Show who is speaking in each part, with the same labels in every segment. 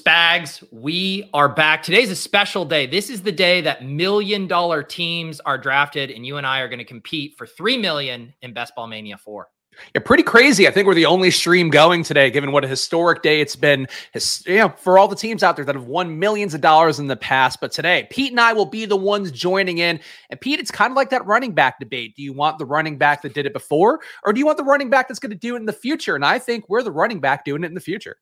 Speaker 1: Spags, we are back. Today's a special day. This is the day that million dollar teams are drafted, and you and I are going to compete for three million in Best Ball Mania 4.
Speaker 2: Yeah, pretty crazy. I think we're the only stream going today, given what a historic day it's been. You know, for all the teams out there that have won millions of dollars in the past, but today Pete and I will be the ones joining in. And Pete, it's kind of like that running back debate. Do you want the running back that did it before, or do you want the running back that's going to do it in the future? And I think we're the running back doing it in the future.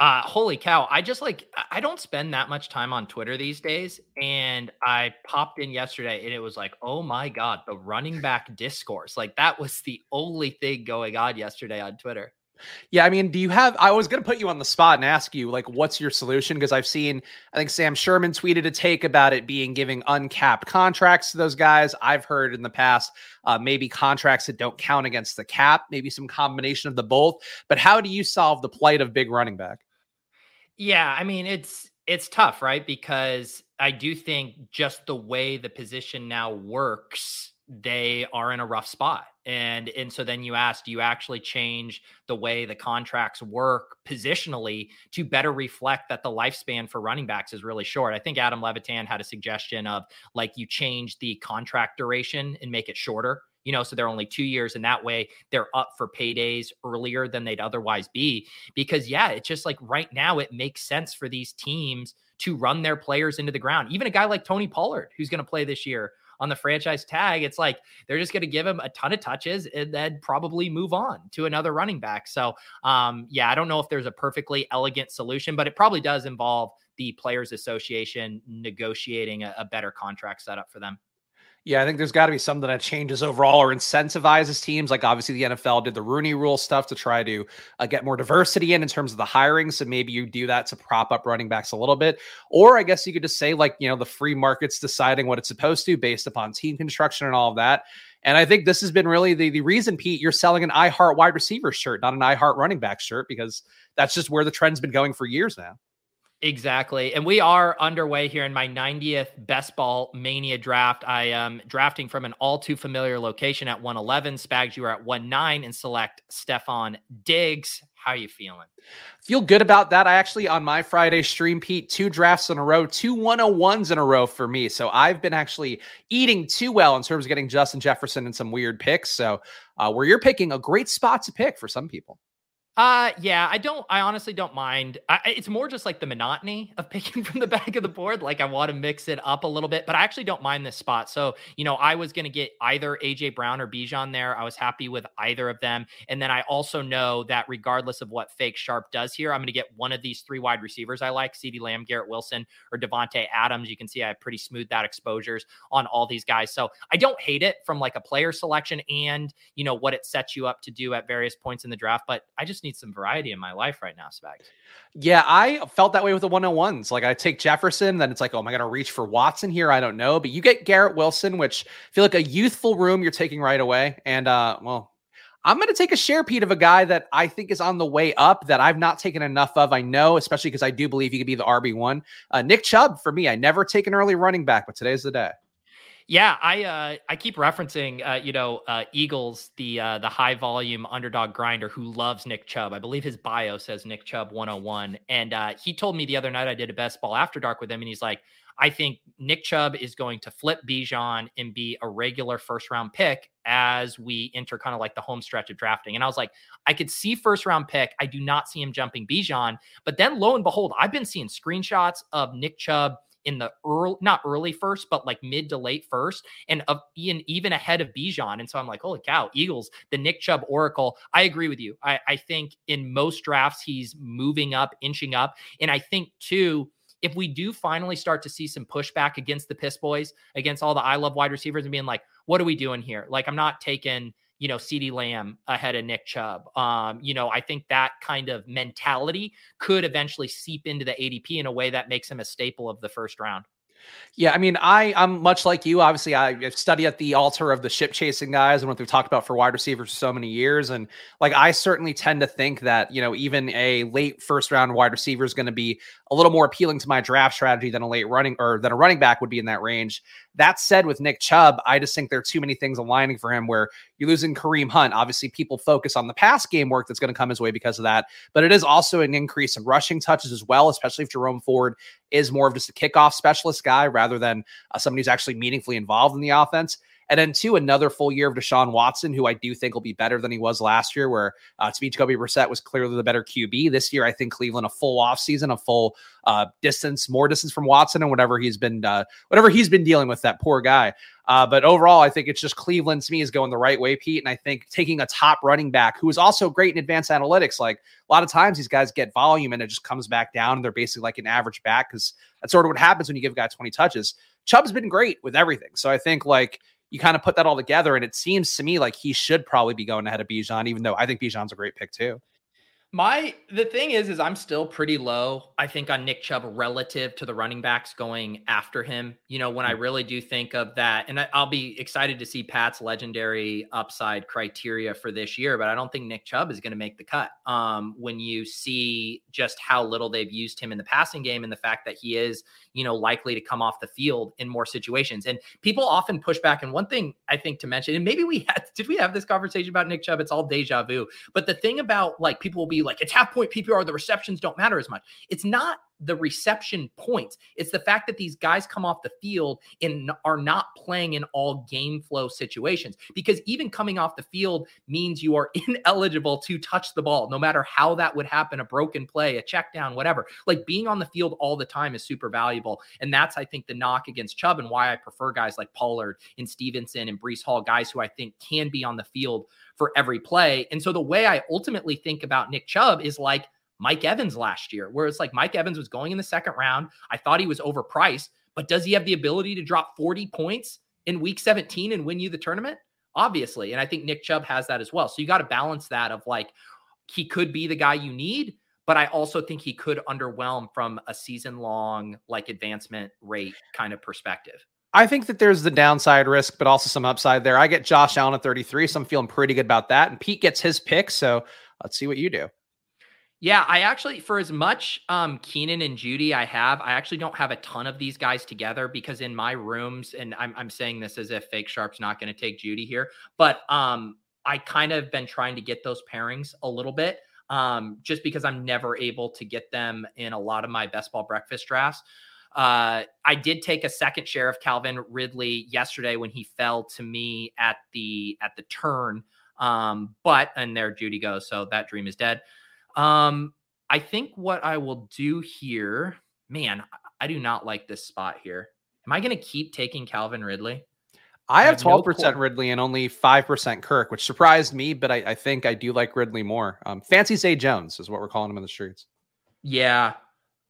Speaker 1: Uh, holy cow. I just like, I don't spend that much time on Twitter these days. And I popped in yesterday and it was like, oh my God, the running back discourse. Like that was the only thing going on yesterday on Twitter.
Speaker 2: Yeah, I mean, do you have? I was going to put you on the spot and ask you, like, what's your solution? Because I've seen, I think Sam Sherman tweeted a take about it being giving uncapped contracts to those guys. I've heard in the past, uh, maybe contracts that don't count against the cap, maybe some combination of the both. But how do you solve the plight of big running back?
Speaker 1: Yeah, I mean it's it's tough, right? Because I do think just the way the position now works, they are in a rough spot. And and so then you ask, do you actually change the way the contracts work positionally to better reflect that the lifespan for running backs is really short? I think Adam Levitan had a suggestion of like you change the contract duration and make it shorter you know, so they're only two years, and that way they're up for paydays earlier than they'd otherwise be. Because, yeah, it's just like right now it makes sense for these teams to run their players into the ground. Even a guy like Tony Pollard, who's going to play this year on the franchise tag, it's like they're just going to give him a ton of touches and then probably move on to another running back. So, um, yeah, I don't know if there's a perfectly elegant solution, but it probably does involve the Players Association negotiating a, a better contract setup for them.
Speaker 2: Yeah, I think there's got to be something that changes overall or incentivizes teams. Like obviously the NFL did the Rooney Rule stuff to try to uh, get more diversity in in terms of the hiring. So maybe you do that to prop up running backs a little bit, or I guess you could just say like you know the free market's deciding what it's supposed to based upon team construction and all of that. And I think this has been really the, the reason, Pete, you're selling an I Heart wide receiver shirt, not an I Heart running back shirt, because that's just where the trend's been going for years now.
Speaker 1: Exactly. And we are underway here in my 90th Best Ball Mania draft. I am drafting from an all too familiar location at 111. Spags, you are at 19 and select Stefon Diggs. How are you feeling?
Speaker 2: Feel good about that. I actually, on my Friday stream, Pete, two drafts in a row, two 101s in a row for me. So I've been actually eating too well in terms of getting Justin Jefferson and some weird picks. So uh, where you're picking a great spot to pick for some people.
Speaker 1: Uh, yeah, I don't, I honestly don't mind. I, it's more just like the monotony of picking from the back of the board. Like I want to mix it up a little bit, but I actually don't mind this spot. So, you know, I was going to get either AJ Brown or Bijan there. I was happy with either of them. And then I also know that regardless of what fake sharp does here, I'm going to get one of these three wide receivers I like CeeDee Lamb, Garrett Wilson, or Davante Adams. You can see I have pretty smoothed out exposures on all these guys. So I don't hate it from like a player selection and, you know, what it sets you up to do at various points in the draft, but I just need some variety in my life right now, Spags.
Speaker 2: Yeah, I felt that way with the 101s. Like I take Jefferson, then it's like, oh, am I going to reach for Watson here? I don't know. But you get Garrett Wilson, which feel like a youthful room you're taking right away. And uh, well, I'm going to take a share, Pete, of a guy that I think is on the way up that I've not taken enough of. I know, especially because I do believe he could be the RB1. Uh, Nick Chubb, for me, I never take an early running back, but today's the day.
Speaker 1: Yeah, I uh, I keep referencing uh, you know uh, Eagles the uh, the high volume underdog grinder who loves Nick Chubb. I believe his bio says Nick Chubb 101, and uh, he told me the other night I did a best ball after dark with him, and he's like, I think Nick Chubb is going to flip Bijan and be a regular first round pick as we enter kind of like the home stretch of drafting. And I was like, I could see first round pick. I do not see him jumping Bijan, but then lo and behold, I've been seeing screenshots of Nick Chubb in the early, not early first, but like mid to late first, and of Ian even ahead of Bijan. And so I'm like, holy cow, Eagles, the Nick Chubb Oracle. I agree with you. I, I think in most drafts he's moving up, inching up, and I think too if we do finally start to see some pushback against the Piss Boys, against all the I love wide receivers, and being like, what are we doing here? Like, I'm not taking you know, CeeDee Lamb ahead of Nick Chubb. Um, you know, I think that kind of mentality could eventually seep into the ADP in a way that makes him a staple of the first round.
Speaker 2: Yeah, I mean, I I'm much like you. Obviously, I study at the altar of the ship chasing guys and what they've talked about for wide receivers for so many years. And like, I certainly tend to think that you know even a late first round wide receiver is going to be a little more appealing to my draft strategy than a late running or than a running back would be in that range. That said, with Nick Chubb, I just think there are too many things aligning for him where you're losing Kareem Hunt. Obviously, people focus on the pass game work that's going to come his way because of that, but it is also an increase in rushing touches as well, especially if Jerome Ford is more of just a kickoff specialist guy rather than uh, somebody who's actually meaningfully involved in the offense. And then two, another full year of Deshaun Watson, who I do think will be better than he was last year, where uh, to me, Jacoby Brissett was clearly the better QB. This year, I think Cleveland a full off season, a full uh, distance, more distance from Watson and whatever he's been, uh, whatever he's been dealing with. That poor guy. Uh, but overall, I think it's just Cleveland to me is going the right way, Pete. And I think taking a top running back who is also great in advanced analytics, like a lot of times these guys get volume and it just comes back down and they're basically like an average back because that's sort of what happens when you give a guy 20 touches. Chubb's been great with everything. So I think like you kind of put that all together, and it seems to me like he should probably be going ahead of Bijan, even though I think Bijan's a great pick too.
Speaker 1: My the thing is, is I'm still pretty low. I think on Nick Chubb relative to the running backs going after him. You know, when I mm. really do think of that, and I'll be excited to see Pat's legendary upside criteria for this year. But I don't think Nick Chubb is going to make the cut. Um, when you see just how little they've used him in the passing game, and the fact that he is, you know, likely to come off the field in more situations, and people often push back. And one thing I think to mention, and maybe we had did we have this conversation about Nick Chubb? It's all deja vu. But the thing about like people will be like it's half point PPR, the receptions don't matter as much. It's not the reception points. It's the fact that these guys come off the field and are not playing in all game flow situations because even coming off the field means you are ineligible to touch the ball, no matter how that would happen a broken play, a check down, whatever. Like being on the field all the time is super valuable. And that's, I think, the knock against Chubb and why I prefer guys like Pollard and Stevenson and Breece Hall, guys who I think can be on the field for every play. And so the way I ultimately think about Nick Chubb is like Mike Evans last year, where it's like Mike Evans was going in the second round. I thought he was overpriced, but does he have the ability to drop 40 points in week 17 and win you the tournament? Obviously. And I think Nick Chubb has that as well. So you got to balance that of like, he could be the guy you need, but I also think he could underwhelm from a season long, like advancement rate kind of perspective.
Speaker 2: I think that there's the downside risk, but also some upside there. I get Josh Allen at 33, so I'm feeling pretty good about that. And Pete gets his pick. So let's see what you do.
Speaker 1: Yeah, I actually, for as much um, Keenan and Jeudy I have, I actually don't have a ton of these guys together because in my rooms, and I'm, I'm saying this as if Fake Sharp's not going to take Jeudy here, but um, I kind of been trying to get those pairings a little bit um, just because I'm never able to get them in a lot of my best ball breakfast drafts. Uh, I did take a second share of Calvin Ridley yesterday when he fell to me at the at the turn. Um, but and there Jeudy goes, so that dream is dead. Um, I think what I will do here, man, I do not like this spot here. Am I going to keep taking Calvin Ridley?
Speaker 2: I have twelve percent Ridley and only five percent Kirk, which surprised me, but I, I, think I do like Ridley more. Um, Fancy Zay Jones is what we're calling him in the streets.
Speaker 1: Yeah.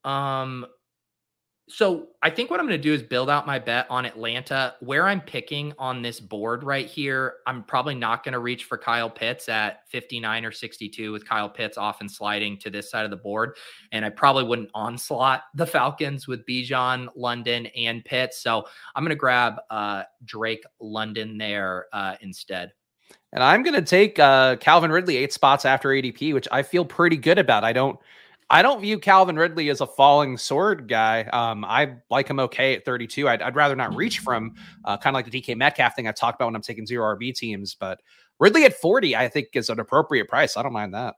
Speaker 1: Um, so I think what I'm going to do is build out my bet on Atlanta. Where I'm picking on this board right here, I'm probably not going to reach for Kyle Pitts at 59 or 62 with Kyle Pitts often sliding to this side of the board. And I probably wouldn't onslaught the Falcons with Bijan, London, and Pitts. So I'm going to grab uh, Drake London there uh, instead.
Speaker 2: And I'm going to take uh, Calvin Ridley eight spots after ADP, which I feel pretty good about. I don't – I don't view Calvin Ridley as a falling sword guy. Um, I like him okay at 32. I'd, I'd rather not reach from uh, kind of like the DK Metcalf thing I've talked about when I'm taking zero RB teams. But Ridley at 40, I think is an appropriate price. I don't mind that.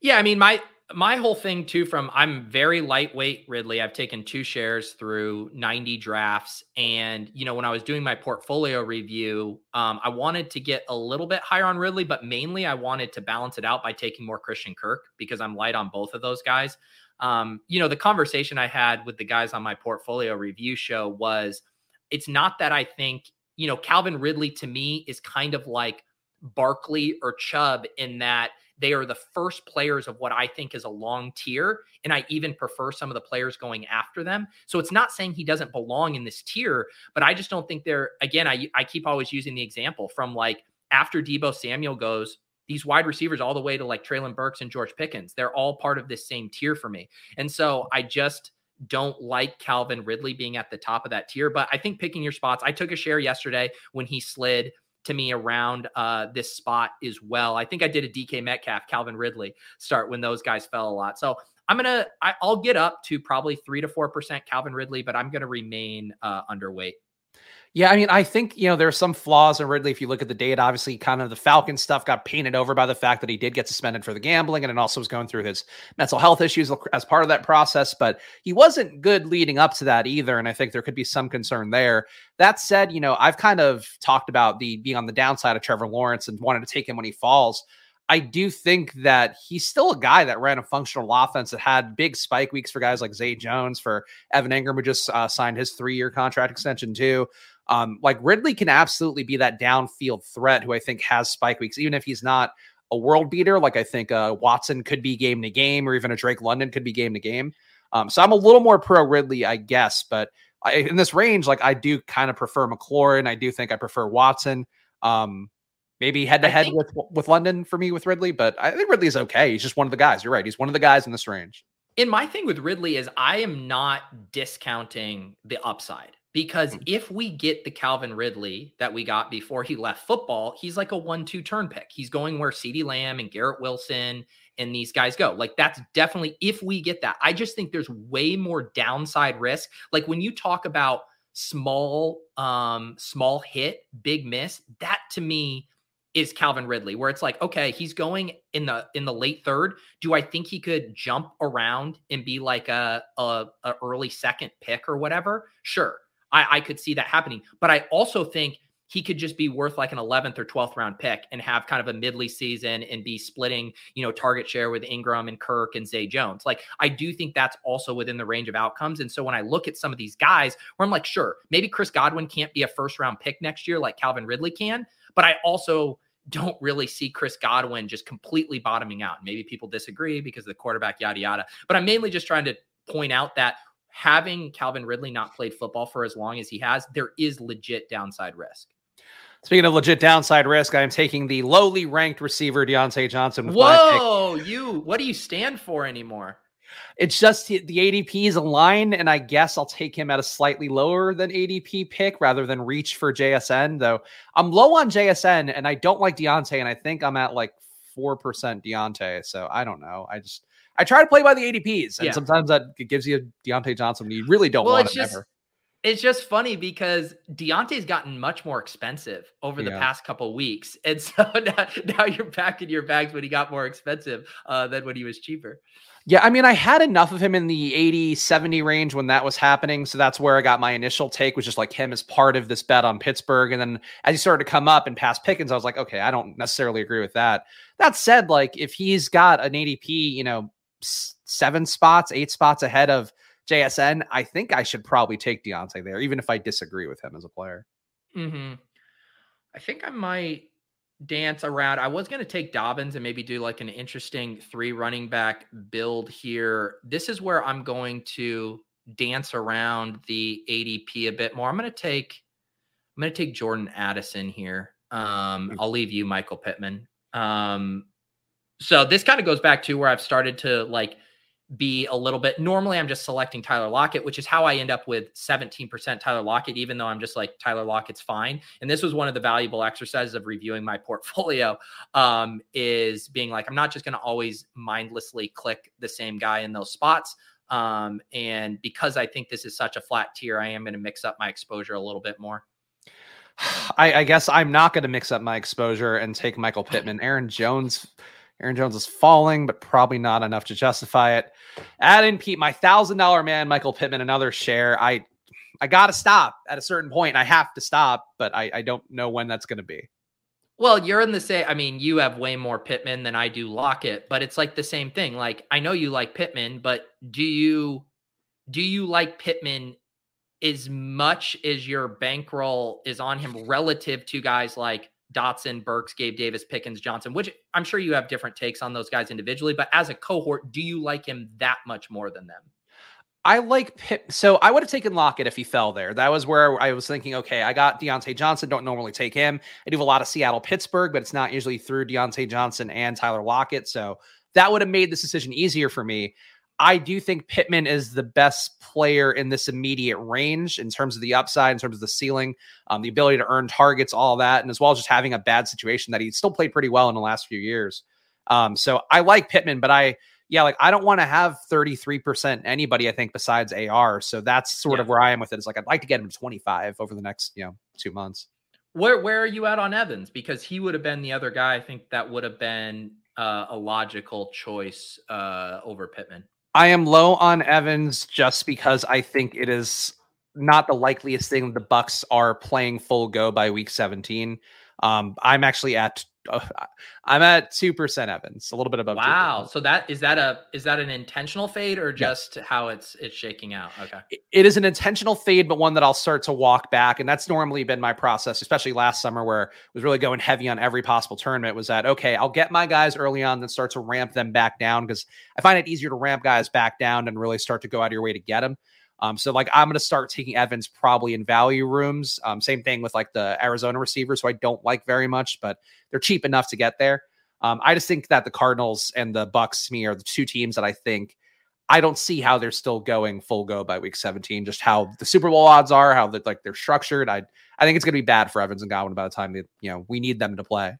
Speaker 1: Yeah, I mean, my my whole thing too from I'm very lightweight Ridley. I've taken two shares through 90 drafts and you know when I was doing my portfolio review, um, I wanted to get a little bit higher on Ridley, but mainly I wanted to balance it out by taking more Christian Kirk because I'm light on both of those guys. Um, you know, the conversation I had with the guys on my portfolio review show was it's not that I think, you know, Calvin Ridley to me is kind of like Barkley or Chubb in that they are the first players of what I think is a long tier. And I even prefer some of the players going after them. So it's not saying he doesn't belong in this tier, but I just don't think they're, again, I, I keep always using the example from like after Deebo Samuel goes, these wide receivers all the way to like Treylon Burks and George Pickens, they're all part of this same tier for me. And so I just, don't like Calvin Ridley being at the top of that tier, but I think picking your spots. I took a share yesterday when he slid to me around uh, this spot as well. I think I did a DK Metcalf, Calvin Ridley start when those guys fell a lot. So I'm gonna I, will get up to probably three to four percent Calvin Ridley, but I'm gonna remain uh, underweight.
Speaker 2: Yeah, I mean, I think, you know, there are some flaws in Ridley. If you look at the data, obviously, kind of the Falcon stuff got painted over by the fact that he did get suspended for the gambling and it also was going through his mental health issues as part of that process. But he wasn't good leading up to that either. And I think there could be some concern there. That said, you know, I've kind of talked about the being on the downside of Trevor Lawrence and wanted to take him when he falls. I do think that he's still a guy that ran a functional offense that had big spike weeks for guys like Zay Jones, for Evan Engram, who just uh, signed his three year contract extension, too. Um, like Ridley can absolutely be that downfield threat who I think has spike weeks, even if he's not a world beater. Like I think uh, Watson could be game to game, or even a Drake London could be game to game. Um, so I'm a little more pro Ridley, I guess. But I, in this range, like I do kind of prefer McLaurin. I do think I prefer Watson. Um, maybe head to head with with London for me with Ridley, but I think Ridley is okay. He's just one of the guys. You're right. He's one of the guys in this range.
Speaker 1: And my thing with Ridley is I am not discounting the upside. Because mm. if we get the Calvin Ridley that we got before he left football, he's like a one-two turn pick. He's going where CeeDee Lamb and Garrett Wilson and these guys go. Like that's definitely if we get that. I just think there's way more downside risk. Like when you talk about small um small hit, big miss, that to me is Calvin Ridley, where it's like, okay, he's going in the in the late third. Do I think he could jump around and be like a a, a early second pick or whatever? Sure. I, I could see that happening. But I also think he could just be worth like an 11th or 12th round pick and have kind of a midly season and be splitting, you know, target share with Engram and Kirk and Zay Jones. Like, I do think that's also within the range of outcomes. And so when I look at some of these guys where I'm like, sure, maybe Chris Godwin can't be a first round pick next year like Calvin Ridley can, but I also don't really see Chris Godwin just completely bottoming out. Maybe people disagree because of the quarterback, yada, yada. But I'm mainly just trying to point out that having Calvin Ridley not played football for as long as he has, there is legit downside risk.
Speaker 2: Speaking of legit downside risk, I am taking the lowly ranked receiver Diontae Johnson.
Speaker 1: Whoa, you! What do you stand for anymore?
Speaker 2: It's just the ADP is aligned, and I guess I'll take him at a slightly lower than ADP pick rather than reach for JSN. Though I'm low on JSN, and I don't like Diontae, and I think I'm at like four percent Diontae. So I don't know. I just I try to play by the ADPs, and yeah. sometimes that gives you Diontae Johnson when you really don't well, want him
Speaker 1: just,
Speaker 2: ever.
Speaker 1: It's just funny because Diontae's gotten much more expensive over yeah. the past couple weeks, and so now, now, you're back in your bags when he got more expensive uh, than when he was cheaper.
Speaker 2: Yeah, I mean, I had enough of him in the 80, 70 range when that was happening. So that's where I got my initial take, was just like him as part of this bet on Pittsburgh. And then as he started to come up and pass Pickens, I was like, okay, I don't necessarily agree with that. That said, like if he's got an ADP, you know, seven spots, eight spots ahead of JSN, I think I should probably take Diontae there, even if I disagree with him as a player.
Speaker 1: Mm-hmm. I think I might dance around. I was going to take Dobbins and maybe do like an interesting three running back build here. This is where I'm going to dance around the ADP a bit more. I'm going to take I'm going to take Jordan Addison here. Um, hmm. I'll leave you Michael Pittman. Um, so this kind of goes back to where I've started to like be a little bit. Normally, I'm just selecting Tyler Lockett, which is how I end up with 17% Tyler Lockett, even though I'm just like Tyler Lockett's fine. And this was one of the valuable exercises of reviewing my portfolio. Um, is being like I'm not just going to always mindlessly click the same guy in those spots. Um, and because I think this is such a flat tier, I am going to mix up my exposure a little bit more.
Speaker 2: I, I guess I'm not going to mix up my exposure and take Michael Pittman. Aaron Jones Aaron Jones is falling, but probably not enough to justify it. Add in Pete, my thousand dollar man, Michael Pittman, another share. I I gotta stop at a certain point. I have to stop, but I, I don't know when that's gonna be.
Speaker 1: Well, you're in the same. I mean, you have way more Pittman than I do Lockett, but it's like the same thing. Like I know you like Pittman, but do you do you like Pittman as much as your bankroll is on him relative to guys like Dotson, Burks, Gabe Davis, Pickens, Johnson, which I'm sure you have different takes on those guys individually, but as a cohort, do you like him that much more than them?
Speaker 2: I like Pitt. So I would have taken Lockett if he fell there. That was where I was thinking, okay, I got Diontae Johnson. Don't normally take him. I do a lot of Seattle, Pittsburgh, but it's not usually through Diontae Johnson and Tyler Lockett. So that would have made this decision easier for me. I do think Pittman is the best player in this immediate range in terms of the upside, in terms of the ceiling, um, the ability to earn targets, all that, and as well as just having a bad situation that he still played pretty well in the last few years. Um, so I like Pittman, but I yeah, like I don't want to have 33% anybody, I think, besides AR. So that's sort yeah. of where I am with it. It's like I'd like to get him to 25 over the next, you know, two months.
Speaker 1: Where where are you at on Evans? Because he would have been the other guy. I think that would have been uh, a logical choice uh, over Pittman.
Speaker 2: I am low on Evans just because I think it is not the likeliest thing the Bucs are playing full go by week 17. Um, I'm actually at Uh, I'm at two percent Evans, a little bit above.
Speaker 1: Wow, 2%. so that is that a is that an intentional fade or just yes. how it's it's shaking out? Okay,
Speaker 2: it is an intentional fade, but one that I'll start to walk back, and that's normally been my process, especially last summer where I was really going heavy on every possible tournament. Was that okay? I'll get my guys early on, then start to ramp them back down because I find it easier to ramp guys back down and really start to go out of your way to get them. Um, so like I'm to start taking Evans probably in value rooms. Um, same thing with like the Arizona receivers, who I don't like very much, but they're cheap enough to get there. Um, I just think that the Cardinals and the Bucs to me are the two teams that I think I don't see how they're still going full go by week 17. Just how the Super Bowl odds are, how like they're structured. I I think it's to be bad for Evans and Godwin by the time that you know we need them to play.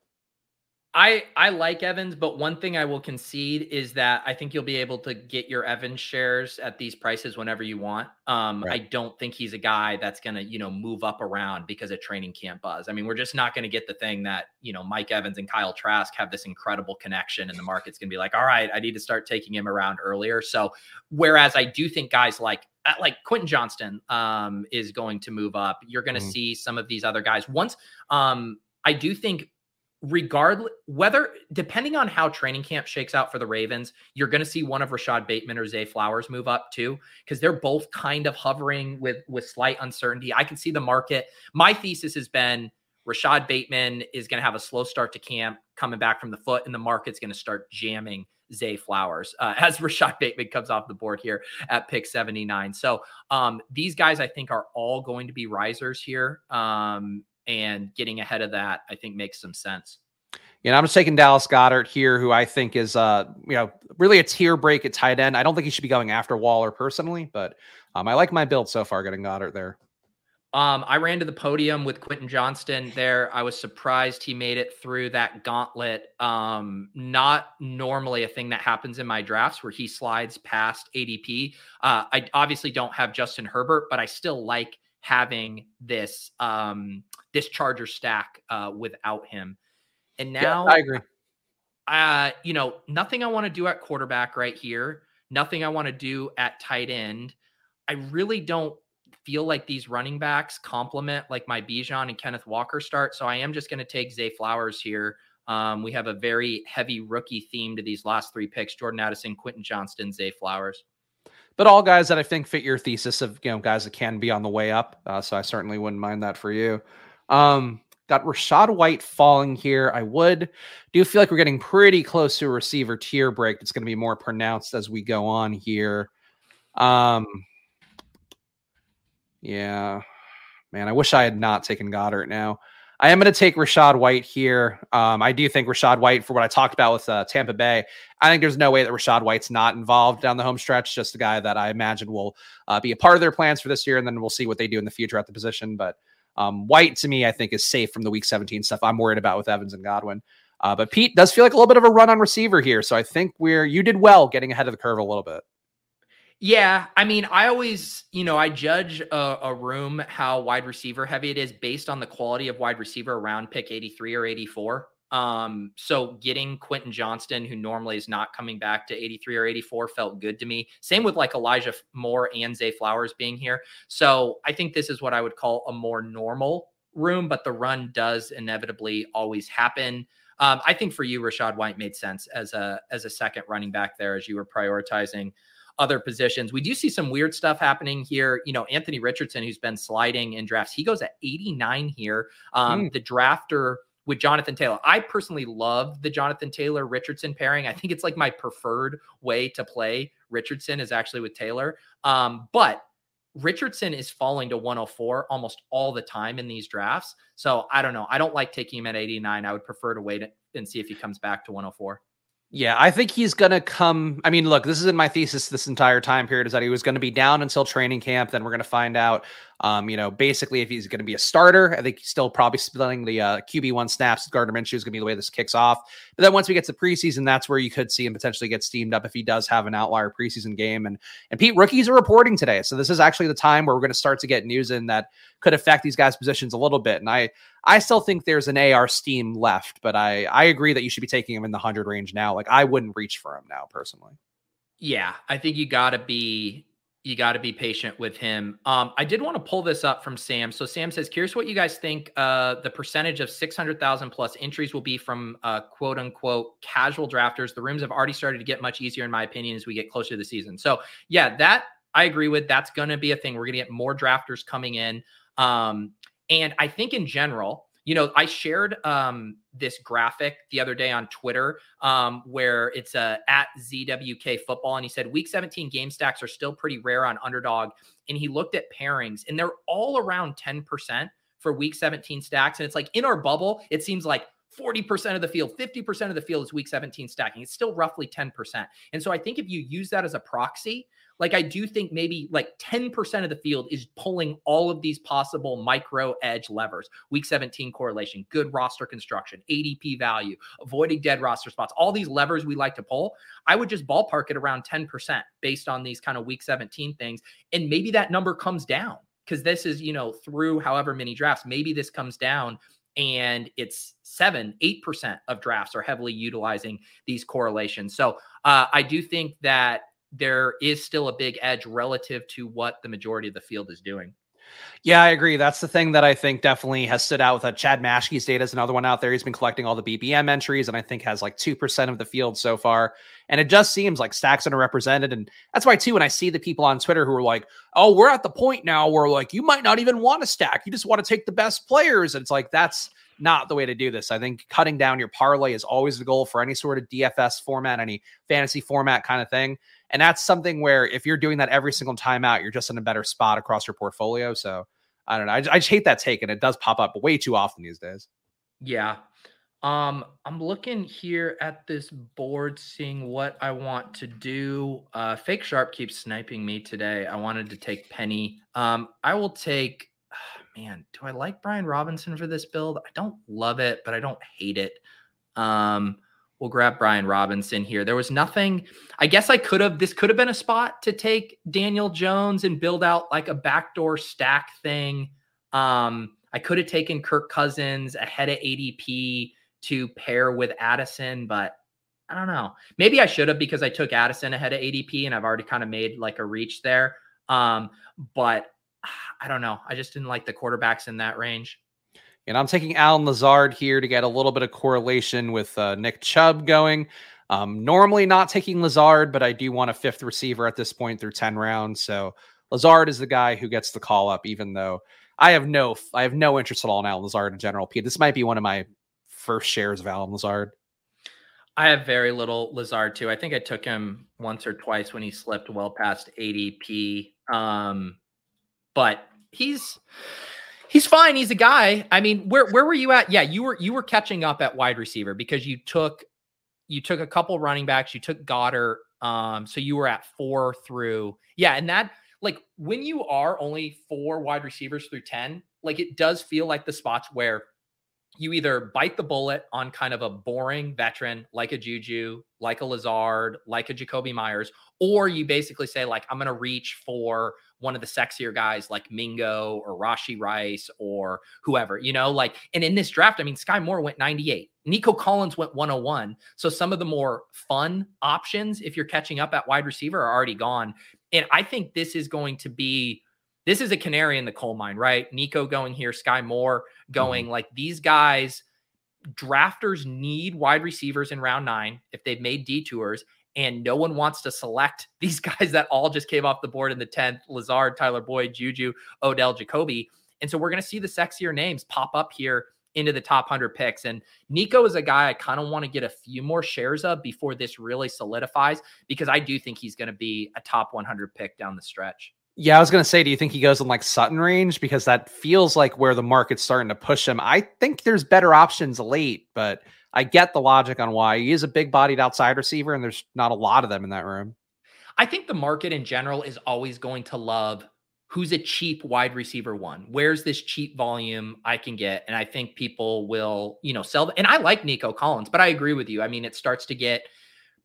Speaker 1: I I like Evans, but one thing I will concede is that I think you'll be able to get your Evans shares at these prices whenever you want. Um, right. I don't think he's a guy that's going to you know move up around because of training camp buzz. I mean, we're just not going to get the thing that you know Mike Evans and Kyle Trask have this incredible connection, and the market's going to be like, all right, I need to start taking him around earlier. So, whereas I do think guys like uh, like Quentin Johnston um, is going to move up. You're going to mm-hmm. see some of these other guys once. Um, I do think regardless whether depending on how training camp shakes out for the Ravens, you're going to see one of Rashod Bateman or Zay Flowers move up too because they're both kind of hovering with with slight uncertainty. I can see the market. My thesis has been Rashod Bateman is going to have a slow start to camp coming back from the foot and the market's going to start jamming Zay Flowers uh, as Rashod Bateman comes off the board here at pick 79. So um, these guys I think are all going to be risers here. Um, and getting ahead of that, I think makes some sense.
Speaker 2: Yeah, I'm just taking Dallas Goedert here, who I think is, uh, you know, really a tier break at tight end. I don't think he should be going after Waller personally, but um, I like my build so far getting Goddard there.
Speaker 1: Um, I ran to the podium with Quentin Johnston there. I was surprised he made it through that gauntlet. Um, not normally a thing that happens in my drafts where he slides past ADP. Uh, I obviously don't have Justin Herbert, but I still like having this um this Charger stack uh without him. And now
Speaker 2: yeah, I agree.
Speaker 1: Uh, you know, nothing I want to do at quarterback right here, nothing I want to do at tight end. I really don't feel like these running backs complement like my Bijan and Kenneth Walker start. So I am just going to take Zay Flowers here. Um, we have a very heavy rookie theme to these last three picks: Jordan Addison, Quentin Johnston, Zay Flowers
Speaker 2: but all guys that I think fit your thesis of you know guys that can be on the way up. Uh, so I certainly wouldn't mind that for you. Um, got Rachaad White falling here. I would do feel like we're getting pretty close to a receiver tier break. It's going to be more pronounced as we go on here. Um, yeah, man, I wish I had not taken Goedert now. I am going to take Rachaad White here. Um, I do think Rachaad White, for what I talked about with uh, Tampa Bay, I think there's no way that Rachaad White's not involved down the home stretch. Just a guy that I imagine will uh, be a part of their plans for this year, and then we'll see what they do in the future at the position. But um, White, to me, I think is safe from the Week 17 stuff. I'm worried about with Evans and Godwin. Uh, but Pete does feel like a little bit of a run on receiver here, so I think we're you did well getting ahead of the curve a little bit.
Speaker 1: Yeah, I mean, I always, you know, I judge a, a, room how wide receiver heavy it is based on the quality of wide receiver around pick 83 or 84. Um, so getting Quentin Johnston, who normally is not coming back to 83 or 84, felt good to me. Same with like Elijah Moore and Zay Flowers being here. So I think this is what I would call a more normal room, but the run does inevitably always happen. Um, I think for you, Rachaad White made sense as a as a second running back there as you were prioritizing other positions. We do see some weird stuff happening here. You know, Anthony Richardson, who's been sliding in drafts, he goes at 89 here. Um, mm. The drafter with Jonathan Taylor. I personally love the Jonathan Taylor Richardson pairing. I think it's like my preferred way to play Richardson is actually with Taylor. Um, but Richardson is falling to 104 almost all the time in these drafts. So I don't know. I don't like taking him at 89. I would prefer to wait and see if he comes back to 104.
Speaker 2: Yeah, I think he's going to come. I mean, look, this is in my thesis this entire time period is that he was going to be down until training camp. Then we're going to find out, um, you know, basically if he's going to be a starter. I think he's still probably splitting the uh, QB1 snaps. Gardner Minshew is going to be the way this kicks off. But then once we get to preseason, that's where you could see him potentially get steamed up if he does have an outlier preseason game. And and Pete, rookies are reporting today. So this is actually the time where we're going to start to get news in that could affect these guys' positions a little bit. And I I still think there's an AR steam left, but I I agree that you should be taking him in the hundred range now. Like I wouldn't reach for him now personally.
Speaker 1: Yeah, I think you got to be you got to be patient with him. Um, I did want to pull this up from Sam. So Sam says, curious what you guys think uh, the percentage of 600,000 plus entries will be from uh, quote unquote casual drafters. The rooms have already started to get much easier, in my opinion, as we get closer to the season. So yeah, that I agree with. That's going to be a thing. We're going to get more drafters coming in. Um, and I think in general, you know, I shared um, this graphic the other day on Twitter um, where it's uh, at ZWK football. And he said week 17 game stacks are still pretty rare on underdog. And he looked at pairings and they're all around 10% for week 17 stacks. And it's like in our bubble, it seems like 40% of the field, 50% of the field is week 17 stacking. It's still roughly 10%. And so I think if you use that as a proxy, like I do think maybe like 10% of the field is pulling all of these possible micro edge levers. Week 17 correlation, good roster construction, ADP value, avoiding dead roster spots, all these levers we like to pull. I would just ballpark it around 10% based on these kind of week 17 things. And maybe that number comes down because this is, you know, through however many drafts, maybe this comes down and it's seven, eight percent of drafts are heavily utilizing these correlations. So uh, I do think that there is still a big edge relative to what the majority of the field is doing.
Speaker 2: Yeah, I agree. That's the thing that I think definitely has stood out with uh, Chad Maschke's data is another one out there. He's been collecting all the BBM entries and I think has like 2% of the field so far. And it just seems like stacks underrepresented. And that's why, too, when I see the people on Twitter who are like, oh, we're at the point now where like you might not even want to stack. You just want to take the best players. And it's like, that's not the way to do this. I think cutting down your parlay is always the goal for any sort of DFS format, any fantasy format kind of thing. And that's something where if you're doing that every single time out, you're just in a better spot across your portfolio. So I don't know. I, I just hate that take, and it does pop up way too often these days.
Speaker 1: Yeah. Um, I'm looking here at this board, seeing what I want to do. Uh, Fake Sharp keeps sniping me today. I wanted to take Penny. Um, I will take. man, do I like Brian Robinson for this build? I don't love it, but I don't hate it. Um, we'll grab Brian Robinson here. There was nothing. I guess I could have. This could have been a spot to take Daniel Jones and build out like a backdoor stack thing. Um, I could have taken Kirk Cousins ahead of ADP to pair with Addison, but I don't know. Maybe I should have because I took Addison ahead of ADP and I've already kind of made like a reach there. Um, but I don't know. I just didn't like the quarterbacks in that range.
Speaker 2: And I'm taking Allen Lazard here to get a little bit of correlation with uh, Nick Chubb going. Um, normally not taking Lazard, but I do want a fifth receiver at this point through 10 rounds. So Lazard is the guy who gets the call up, even though I have no I have no interest at all in Allen Lazard in general. Pete, this might be one of my first shares of Allen Lazard.
Speaker 1: I have very little Lazard too. I think I took him once or twice when he slipped well past ADP. Um, but he's he's fine. He's a guy. I mean, where where were you at? Yeah, you were you were catching up at wide receiver because you took you took a couple running backs. You took Goedert. Um, so you were at four through yeah, and that like when you are only four wide receivers through ten, like it does feel like the spots where you either bite the bullet on kind of a boring veteran like a Juju, like a Lazard, like a Jakobi Meyers, or you basically say like I'm going to reach for one of the sexier guys like Mingo or Rashee Rice or whoever, you know, like, and in this draft, I mean, Skyy Moore went 98. Nico Collins went 101. So some of the more fun options, if you're catching up at wide receiver, are already gone. And I think this is going to be this is a canary in the coal mine, right? Nico going here, Skyy Moore going. Mm-hmm. Like these guys, drafters need wide receivers in round nine if they've made detours and no one wants to select these guys that all just came off the board in the 10th Lazard, Tyler Boyd, Juju, Odell, Jakobi. And so we're going to see the sexier names pop up here into the top 100 picks. And Nico is a guy I kind of want to get a few more shares of before this really solidifies because I do think he's going to be a top 100 pick down the stretch.
Speaker 2: Yeah, I was going to say, do you think he goes in like Sutton range? Because that feels like where the market's starting to push him. I think there's better options late, but I get the logic on why he is a big bodied outside receiver, and there's not a lot of them in that room.
Speaker 1: I think the market in general is always going to love who's a cheap wide receiver one. Where's this cheap volume I can get? And I think people will, you know, sell. And I like Nico Collins, but I agree with you. I mean, it starts to get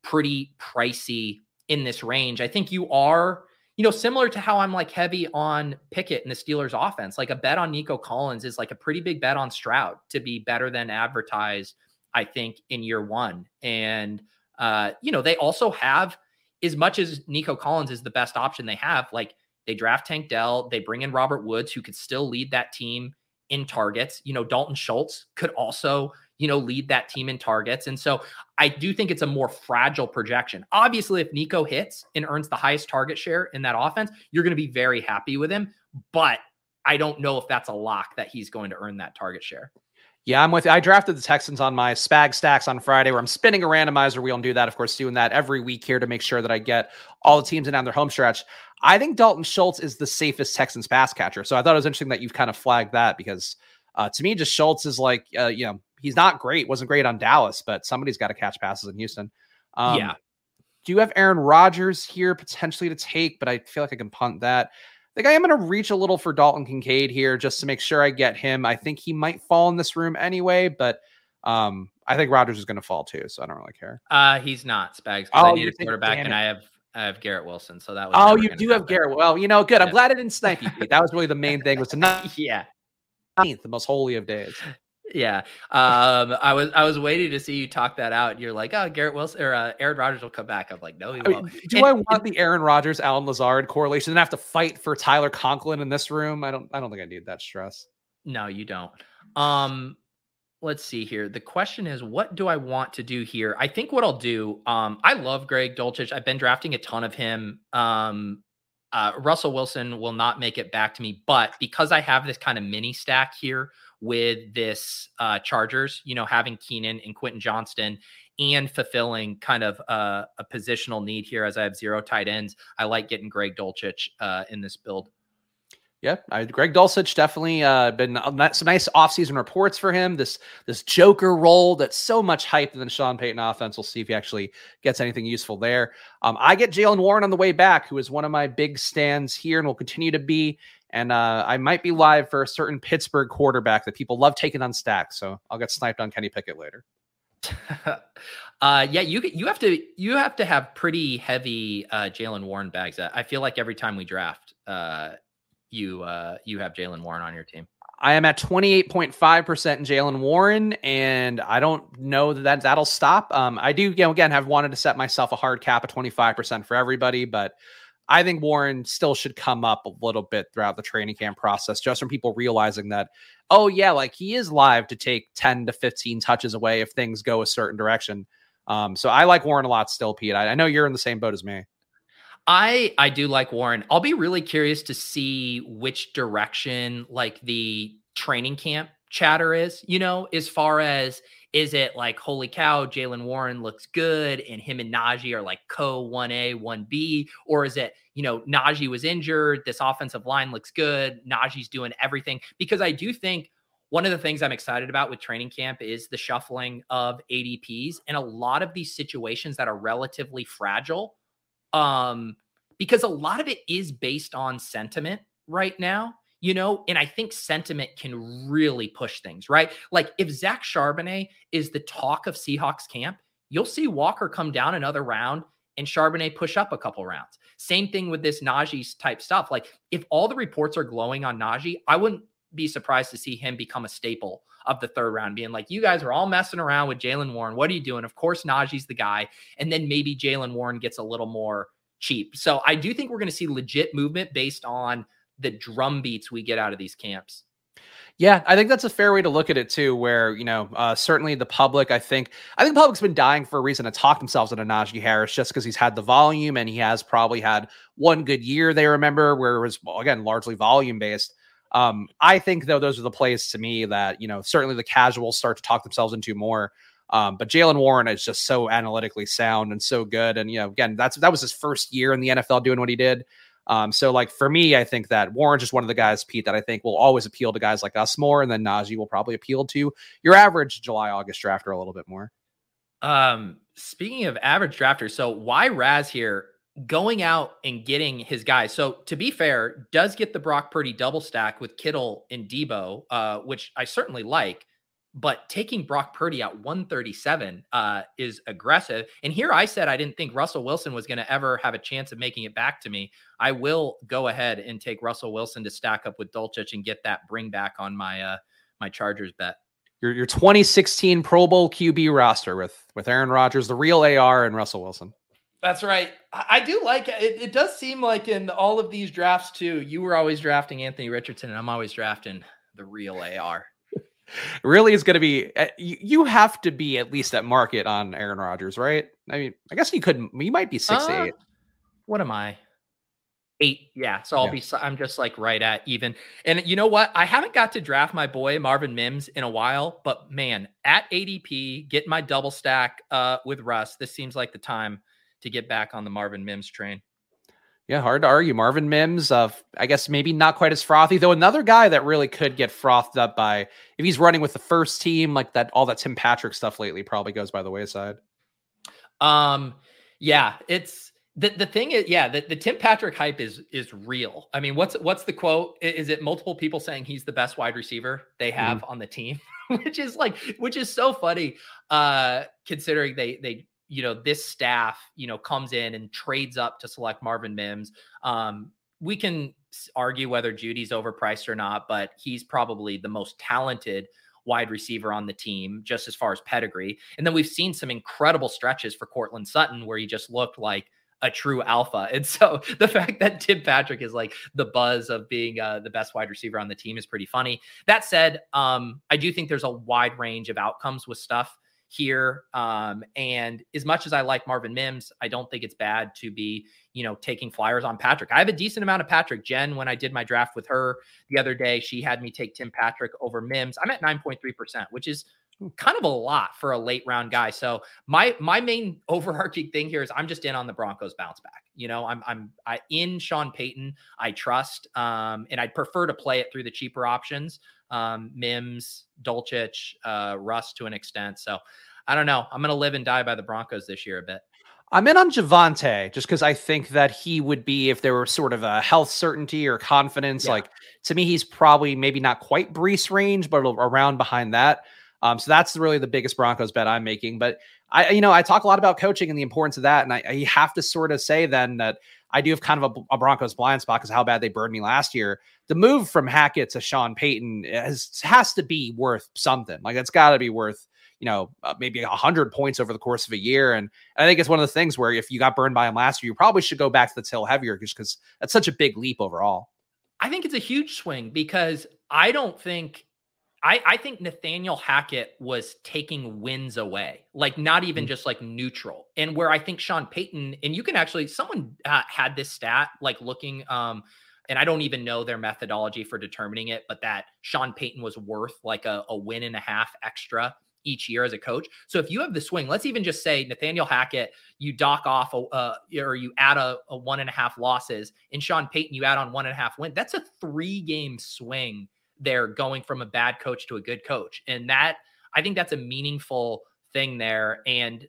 Speaker 1: pretty pricey in this range. I think you are, you know, similar to how I'm like heavy on Pickett and the Steelers offense. Like a bet on Nico Collins is like a pretty big bet on Stroud to be better than advertised, I think, in year one. And, uh, you know, they also have, as much as Nico Collins is the best option they have, like they draft Tank Dell, they bring in Robert Woods, who could still lead that team in targets. You know, Dalton Schultz could also, you know, lead that team in targets. And so I do think it's a more fragile projection. Obviously, if Nico hits and earns the highest target share in that offense, you're going to be very happy with him. But I don't know if that's a lock that he's going to earn that target share.
Speaker 2: Yeah, I'm with you. I drafted the Texans on my Spag Stacks on Friday, where I'm spinning a randomizer wheel and do that. Of course, doing that every week here to make sure that I get all the teams in on their home stretch. I think Dalton Schultz is the safest Texans pass catcher. So I thought it was interesting that you've kind of flagged that because uh, to me, just Schultz is like, uh, you know, he's not great, wasn't great on Dallas, but somebody's got to catch passes in Houston.
Speaker 1: Um, yeah.
Speaker 2: Do you have Aaron Rodgers here potentially to take? But I feel like I can punt that. I think I am going to reach a little for Dalton Kincaid here just to make sure I get him. I think he might fall in this room anyway, but um, I think Rodgers is going to fall too, so I don't really care.
Speaker 1: Uh, he's not Spags. Oh, I need a quarterback, and I have I have Garrett Wilson, so that was.
Speaker 2: Oh, you do have Garrett. Well, you know, good. I'm glad I didn't snipe you. That was really the main thing. Was to not.
Speaker 1: yeah.
Speaker 2: The most holy of days.
Speaker 1: Yeah. Um, I was I was waiting to see you talk that out. And you're like, oh, Garrett Wilson or uh, Aaron Rodgers will come back. I'm like, no, he won't. I
Speaker 2: mean, do and, I want the Aaron Rodgers, Allen Lazard correlation and have to fight for Tyler Conklin in this room? I don't I don't think I need that stress.
Speaker 1: No, you don't. Um, let's see here. The question is, what do I want to do here? I think what I'll do, um, I love Greg Dulcich. I've been drafting a ton of him. Um, uh, Russell Wilson will not make it back to me, but because I have this kind of mini stack here with this uh, Chargers, you know, having Keenan and Quentin Johnston and fulfilling kind of uh, a positional need here as I have zero tight ends. I like getting Greg Dulcich uh, in this build.
Speaker 2: Yeah, I, Greg Dulcich definitely uh, been some nice offseason reports for him. This this Joker role that's so much hype in the Sean Payton offense. We'll see if he actually gets anything useful there. Um, I get Jaylen Warren on the way back, who is one of my big stands here and will continue to be. And uh, I might be live for a certain Pittsburgh quarterback that people love taking on stacks. So I'll get sniped on Kenny Pickett later.
Speaker 1: uh, yeah, you you have to you have to have pretty heavy uh, Jaylen Warren bags. I feel like every time we draft, uh, you uh, you have Jaylen Warren on your team.
Speaker 2: I am at 28.5% in Jaylen Warren, and I don't know that that'll stop. Um, I do, you know, again, have wanted to set myself a hard cap of 25% for everybody, but I think Warren still should come up a little bit throughout the training camp process, just from people realizing that, oh, yeah, like he is live to take 10 to 15 touches away if things go a certain direction. Um, so I like Warren a lot still, Pete. I, I know you're in the same boat as me.
Speaker 1: I I do like Warren. I'll be really curious to see which direction like the training camp chatter is, you know, as far as is it like, holy cow, Jaylen Warren looks good and him and Najee are like co 1A, 1B? Or is it, you know, Najee was injured, this offensive line looks good, Najee's doing everything? Because I do think one of the things I'm excited about with training camp is the shuffling of ADPs and a lot of these situations that are relatively fragile. Um, because a lot of it is based on sentiment right now you know, and I think sentiment can really push things, right? Like if Zach Charbonnet is the talk of Seahawks camp, you'll see Walker come down another round and Charbonnet push up a couple rounds. Same thing with this Najee type stuff. Like if all the reports are glowing on Najee, I wouldn't be surprised to see him become a staple of the third round, being like, you guys are all messing around with Jaylen Warren. What are you doing? Of course, Najee's the guy. And then maybe Jaylen Warren gets a little more cheap. So I do think we're going to see legit movement based on the drum beats we get out of these camps.
Speaker 2: Yeah, I think that's a fair way to look at it too. Where you know, uh, certainly the public, I think, I think the public's been dying for a reason to talk themselves into Najee Harris, just because he's had the volume and he has probably had one good year. They remember where it was again largely volume based. Um, I think though those are the plays to me that you know certainly the casuals start to talk themselves into more. Um, but Jaylen Warren is just so analytically sound and so good, and you know again that's that was his first year in the NFL doing what he did. Um, so like for me, I think that Warren's just one of the guys, Pete, that I think will always appeal to guys like us more, and then Najee will probably appeal to your average July August drafter a little bit more.
Speaker 1: Um, speaking of average drafters, so why Raz here going out and getting his guys. So to be fair, does get the Brock Purdy double stack with Kittle and Deebo, uh, which I certainly like. But taking Brock Purdy at 137 uh, is aggressive. And here I said I didn't think Russell Wilson was going to ever have a chance of making it back to me. I will go ahead and take Russell Wilson to stack up with Dulcich and get that bring back on my uh, my Chargers bet.
Speaker 2: Your your 2016 Pro Bowl QB roster with with Aaron Rodgers, the real AR, and Russell Wilson.
Speaker 1: That's right. I do like it. It does seem like in all of these drafts too, you were always drafting Anthony Richardson, and I'm always drafting the real AR.
Speaker 2: Really is going to be eh, you have to be at least at market on Aaron Rodgers, right? I mean, I guess you could you might be six uh, eight.
Speaker 1: What am I? Eight, yeah. So I'll yeah. be. I'm just like right at even. And you know what? I haven't got to draft my boy Marvin Mims in a while, but man, at ADP, get my double stack uh, with Russ. This seems like the time to get back on the Marvin Mims train.
Speaker 2: Yeah, hard to argue. Marvin Mims, uh, I guess maybe not quite as frothy, though. Another guy that really could get frothed up by if he's running with the first team, like that, all that Tim Patrick stuff lately probably goes by the wayside.
Speaker 1: Um, yeah, it's the the thing is, yeah, the, the Tim Patrick hype is is real. I mean, what's what's the quote? Is it multiple people saying he's the best wide receiver they have mm-hmm. on the team? which is like, which is so funny, uh, considering they they you know this staff you know comes in and trades up to select Marvin Mims. Um, we can argue whether Jeudy's overpriced or not, but he's probably the most talented wide receiver on the team, just as far as pedigree. And then we've seen some incredible stretches for Courtland Sutton where he just looked like a true alpha. And so the fact that Tim Patrick is like the buzz of being uh, the best wide receiver on the team is pretty funny. That said, um, I do think there's a wide range of outcomes with stuff here. Um, and as much as I like Marvin Mims, I don't think it's bad to be, you know, taking flyers on Patrick. I have a decent amount of Patrick. Jen, when I did my draft with her the other day, she had me take Tim Patrick over Mims. I'm at 9.3%, which is kind of a lot for a late round guy. So my my main overarching thing here is I'm just in on the Broncos bounce back. You know, I'm I'm I in Sean Payton. I trust, um, and I'd prefer to play it through the cheaper options um, Mims, Dulcich, uh, Russ to an extent. So I don't know. I'm going to live and die by the Broncos this year a bit.
Speaker 2: I'm in on Javonte just because I think that he would be, if there were sort of a health certainty or confidence, yeah. like to me, he's probably maybe not quite Breece range, but around behind that. Um, so that's really the biggest Broncos bet I'm making. But I, you know, I talk a lot about coaching and the importance of that. And I, I have to sort of say then that I do have kind of a, a Broncos blind spot because how bad they burned me last year. The move from Hackett to Sean Payton has has to be worth something. Like it's got to be worth you know uh, maybe hundred points over the course of a year. And, and I think it's one of the things where if you got burned by him last year, you probably should go back to the tail heavier just because that's such a big leap overall.
Speaker 1: I think it's a huge swing because I don't think I, I think Nathaniel Hackett was taking wins away, like not even mm-hmm. just like neutral. And where I think Sean Payton, and you can actually, someone uh, had this stat, like looking, um, and I don't even know their methodology for determining it, but that Sean Payton was worth like a, a win and a half extra each year as a coach. So if you have the swing, let's even just say Nathaniel Hackett, you dock off a, uh, or you add a, a one and a half losses, and Sean Payton, you add on one and a half win. That's a three game swing they're going from a bad coach to a good coach. And that I think that's a meaningful thing there. And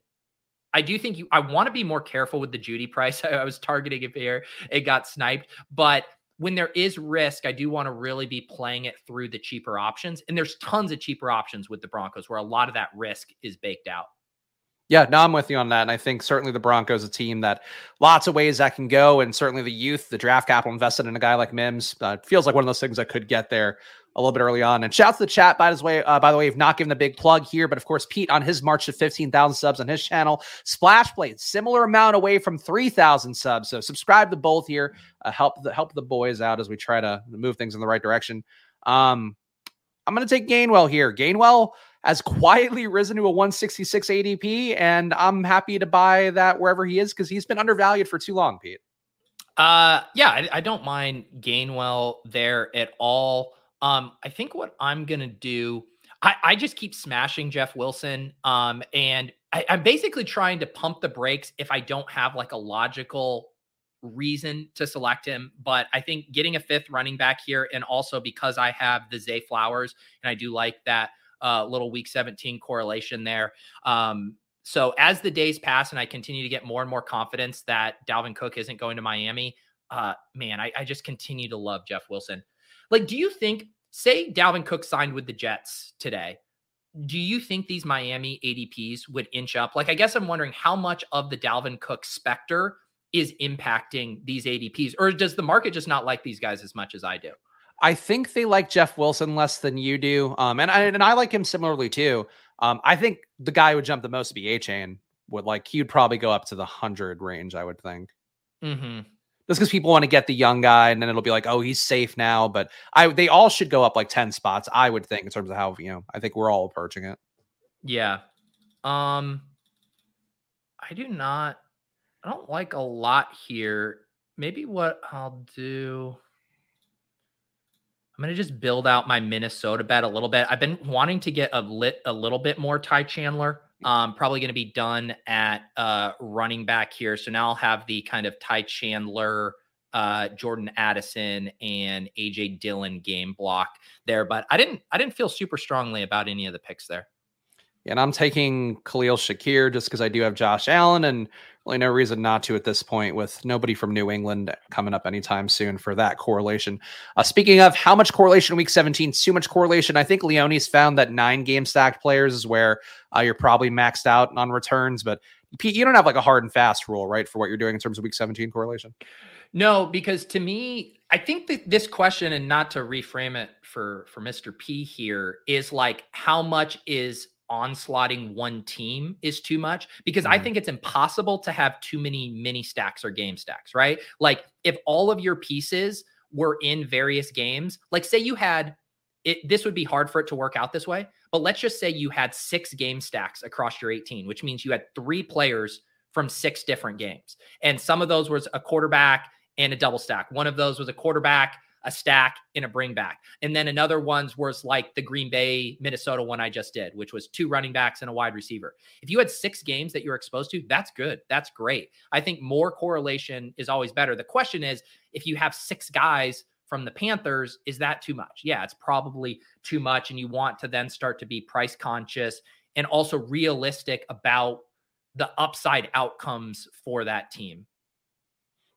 Speaker 1: I do think you I want to be more careful with the Jeudy price. I, I was targeting it here. It got sniped. But when there is risk, I do want to really be playing it through the cheaper options. And there's tons of cheaper options with the Broncos where a lot of that risk is baked out.
Speaker 2: Yeah, no, I'm with you on that. And I think certainly the Broncos a team that lots of ways that can go. And certainly the youth, the draft capital invested in a guy like Mims uh, feels like one of those things that could get there a little bit early on. And shout out to the chat, by the way, uh, by the way, you've not given the big plug here, but of course, Pete on his march to 15,000 subs on his channel, Splash Play, similar amount away from 3,000 subs. So subscribe to both here, uh, help the help the boys out as we try to move things in the right direction. Um, I'm going to take Gainwell here. Gainwell has quietly risen to a 166 ADP, and I'm happy to buy that wherever he is because he's been undervalued for too long, Pete.
Speaker 1: Uh, yeah, I, I don't mind Gainwell there at all. Um, I think what I'm gonna do, I, I just keep smashing Jeff Wilson. Um, and I, I'm basically trying to pump the brakes if I don't have like a logical reason to select him, but I think getting a fifth running back here, and also because I have the Zay Flowers, and I do like that uh, little week 17 correlation there. Um, so as the days pass and I continue to get more and more confidence that Dalvin Cook isn't going to Miami, uh, man, I, I just continue to love Jeff Wilson. Like, do you think, say Dalvin Cook signed with the Jets today? Do you think these Miami ADPs would inch up? Like, I guess I'm wondering how much of the Dalvin Cook specter is impacting these ADPs, or does the market just not like these guys as much as I do?
Speaker 2: I think they like Jeff Wilson less than you do, um, and I and I like him similarly too. Um, I think the guy who would jump the most would be Achane. Would like he'd probably go up to the hundred range. I would think.
Speaker 1: Mm-hmm.
Speaker 2: Just because people want to get the young guy, and then it'll be like, oh, he's safe now. But I, they all should go up like ten spots. I would think in terms of how you know. I think we're all approaching it.
Speaker 1: Yeah. Um. I do not. I don't like a lot here. Maybe what I'll do. I'm going to just build out my Minnesota bet a little bit. I've been wanting to get a lit a little bit more Ty Chandler. Um, probably going to be done at uh, running back here. So now I'll have the kind of Ty Chandler, uh, Jordan Addison, and AJ Dillon game block there. But I didn't I didn't feel super strongly about any of the picks there.
Speaker 2: And I'm taking Khalil Shakir just because I do have Josh Allen and really no reason not to at this point with nobody from New England coming up anytime soon for that correlation. Uh, speaking of how much correlation week 17, too much correlation. I think Leone's found that nine game stacked players is where uh, you're probably maxed out on returns, but Pete, you don't have like a hard and fast rule, right, for what you're doing in terms of week 17 correlation?
Speaker 1: No, because to me, I think that this question, and not to reframe it for for Mr. P here, is like how much is onslaughting one team is too much because mm. I think it's impossible to have too many mini stacks or game stacks, right? Like if all of your pieces were in various games, like say you had it, this would be hard for it to work out this way, but let's just say you had six game stacks across your 18, which means you had three players from six different games. And some of those was a quarterback and a double stack. One of those was a quarterback a stack and a bring back. And then another ones was like the Green Bay, Minnesota one I just did, which was two running backs and a wide receiver. If you had six games that you're exposed to, that's good. That's great. I think more correlation is always better. The question is if you have six guys from the Panthers, is that too much? Yeah, it's probably too much. And you want to then start to be price conscious and also realistic about the upside outcomes for that team.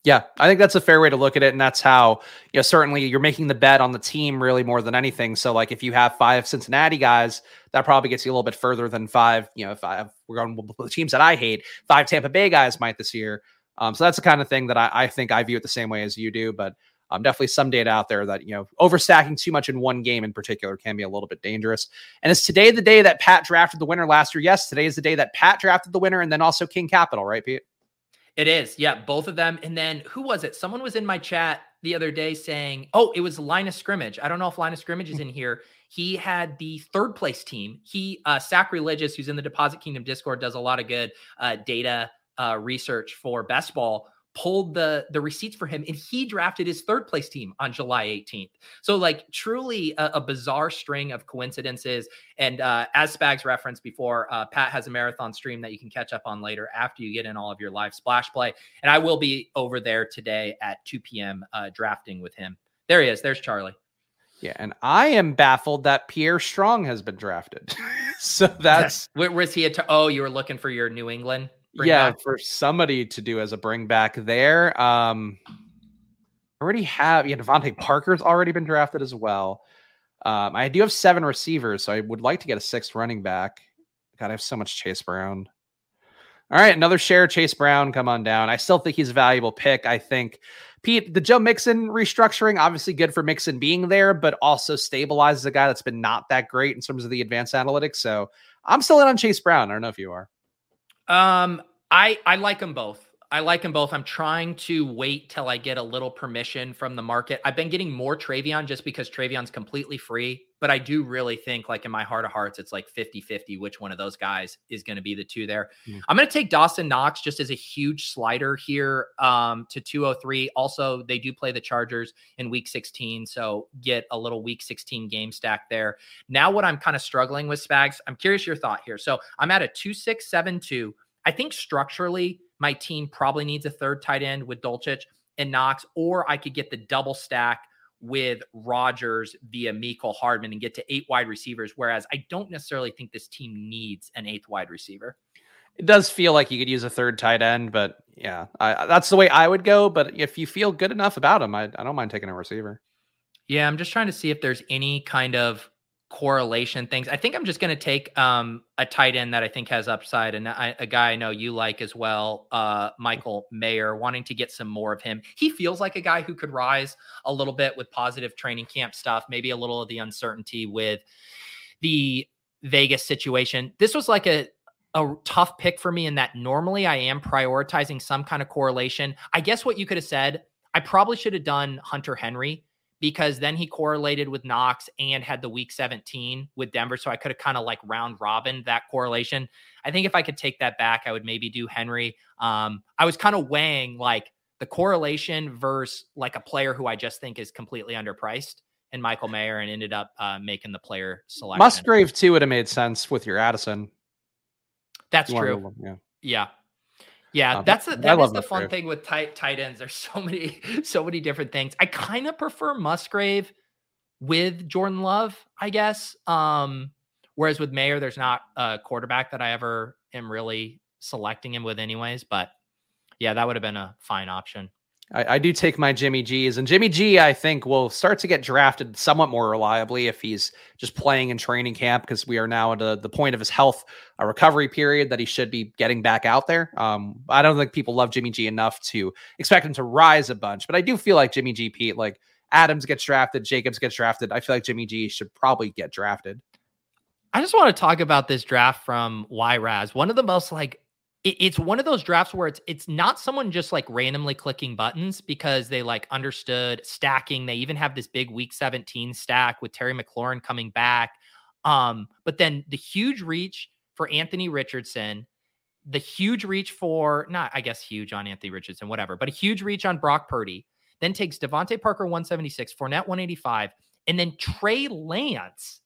Speaker 2: Yeah, I think that's a fair way to look at it. And that's how, you know, certainly you're making the bet on the team really more than anything. So, like, if you have five Cincinnati guys, that probably gets you a little bit further than five, you know, if we're going the teams that I hate, five Tampa Bay guys might this year. Um, so that's the kind of thing that I, I think I view it the same way as you do. But um, definitely some data out there that, you know, overstacking too much in one game in particular can be a little bit dangerous. And is today the day that Pat drafted the winner last year? Yes, today is the day that Pat drafted the winner and then also King Capital, right, Pete?
Speaker 1: It is. Yeah, both of them. And then who was it? Someone was in my chat the other day saying, oh, it was line of scrimmage. I don't know if line of scrimmage is in here. He had the third place team. He, uh, Sacrilegious, who's in the Deposit Kingdom Discord, does a lot of good uh, data uh, research for best ball pulled the the receipts for him and he drafted his third place team on July 18th. So like truly a, a bizarre string of coincidences and uh, as Spags referenced before uh, Pat has a marathon stream that you can catch up on later after you get in all of your live splash play and I will be over there today at 2 p.m. Uh, drafting with him. There he is. There's Charlie.
Speaker 2: Yeah, and I am baffled that Pierre Strong has been drafted. so that's
Speaker 1: where was he at? oh, you were looking for your New England
Speaker 2: yeah, back. for somebody to do as a bring back there. Um, already have yeah, DeVante Parker's already been drafted as well. Um, I do have seven receivers, so I would like to get a sixth running back. God, I have so much Chase Brown. All right, another share Chase Brown. Come on down. I still think he's a valuable pick. I think Pete, the Joe Mixon restructuring, obviously good for Mixon being there, but also stabilizes a guy that's been not that great in terms of the advanced analytics. So I'm still in on Chase Brown. I don't know if you are.
Speaker 1: Um, I I like them both. I like them both. I'm trying to wait till I get a little permission from the market. I've been getting more Trayveon just because Trayveon's completely free, but I do really think, like in my heart of hearts, it's like 50 50 which one of those guys is going to be the two there. Mm. I'm going to take Dawson Knox just as a huge slider here um, to 203. Also, they do play the Chargers in week 16, so get a little week 16 game stack there. Now, what I'm kind of struggling with, Spags, I'm curious your thought here. So I'm at a 2672. I think structurally, my team probably needs a third tight end with Dulcich and Knox, or I could get the double stack with Rodgers via Mecole Hardman and get to eight wide receivers. Whereas I don't necessarily think this team needs an eighth wide receiver.
Speaker 2: It does feel like you could use a third tight end, but yeah, I, that's the way I would go. But if you feel good enough about him, I, I don't mind taking a receiver.
Speaker 1: Yeah, I'm just trying to see if there's any kind of correlation things. I think I'm just going to take um, a tight end that I think has upside, and I, a guy I know you like as well, uh, Michael Mayer, wanting to get some more of him. He feels like a guy who could rise a little bit with positive training camp stuff, maybe a little of the uncertainty with the Vegas situation. This was like a a tough pick for me in that normally I am prioritizing some kind of correlation. I guess what you could have said, I probably should have done Hunter Henry because then he correlated with Knox and had the week 17 with Denver. So I could have kind of like round robin that correlation. I think if I could take that back, I would maybe do Henry. Um, I was kind of weighing like the correlation versus like a player who I just think is completely underpriced and Michael Mayer and ended up uh, making the player selection.
Speaker 2: Musgrave too would have made sense with your Addison.
Speaker 1: That's true. Yeah. Yeah. Yeah, uh, that's a, that is the fun thing with tight tight ends. There's so many so many different things. I kind of prefer Musgrave with Jordan Love, I guess. Um, whereas with Mayer, there's not a quarterback that I ever am really selecting him with, anyways. But yeah, that would have been a fine option.
Speaker 2: I, I, do take my Jimmy G's, and Jimmy G, I think, will start to get drafted somewhat more reliably if he's just playing in training camp because we are now at a, the point of his health a recovery period that he should be getting back out there. Um, I don't think people love Jimmy G enough to expect him to rise a bunch, but I do feel like Jimmy G, Pete, like Adams gets drafted, Jacobs gets drafted. I feel like Jimmy G should probably get drafted.
Speaker 1: I just want to talk about this draft from YRAS. One of the most like it, it's one of those drafts where it's it's not someone just like randomly clicking buttons because they like understood stacking. They even have this big week 17 stack with Terry McLaurin coming back. Um, but then the huge reach for Anthony Richardson, the huge reach for not, I guess huge on Anthony Richardson, whatever, but a huge reach on Brock Purdy, then takes DeVante Parker 176, Fournette 185, and then Trey Lance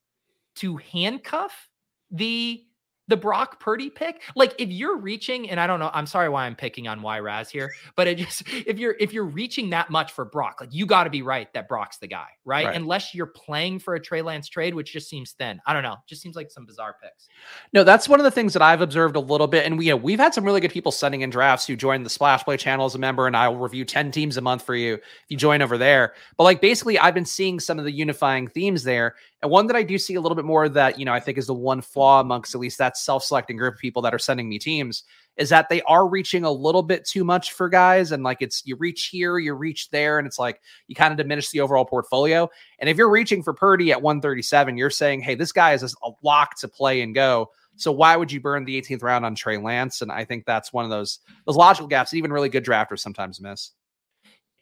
Speaker 1: to handcuff the the Brock Purdy pick, like if you're reaching, and I don't know, I'm sorry why I'm picking on Y Raz here, but it just if you're if you're reaching that much for Brock, like you got to be right that Brock's the guy, right? right? Unless you're playing for a Trey Lance trade, which just seems thin. I don't know, just seems like some bizarre picks.
Speaker 2: No, that's one of the things that I've observed a little bit, and we you know we've had some really good people sending in drafts who joined the Splash Play channel as a member, and I'll review ten teams a month for you if you join over there. But like basically, I've been seeing some of the unifying themes there, and one that I do see a little bit more that, you know, I think is the one flaw amongst at least that self selecting group of people that are sending me teams is that they are reaching a little bit too much for guys. And like it's you reach here, you reach there, and it's like you kind of diminish the overall portfolio. And if you're reaching for Purdy at 137, you're saying, hey, this guy is a lock to play and go. So why would you burn the 18th round on Trey Lance? And I think that's one of those those logical gaps even really good drafters sometimes miss.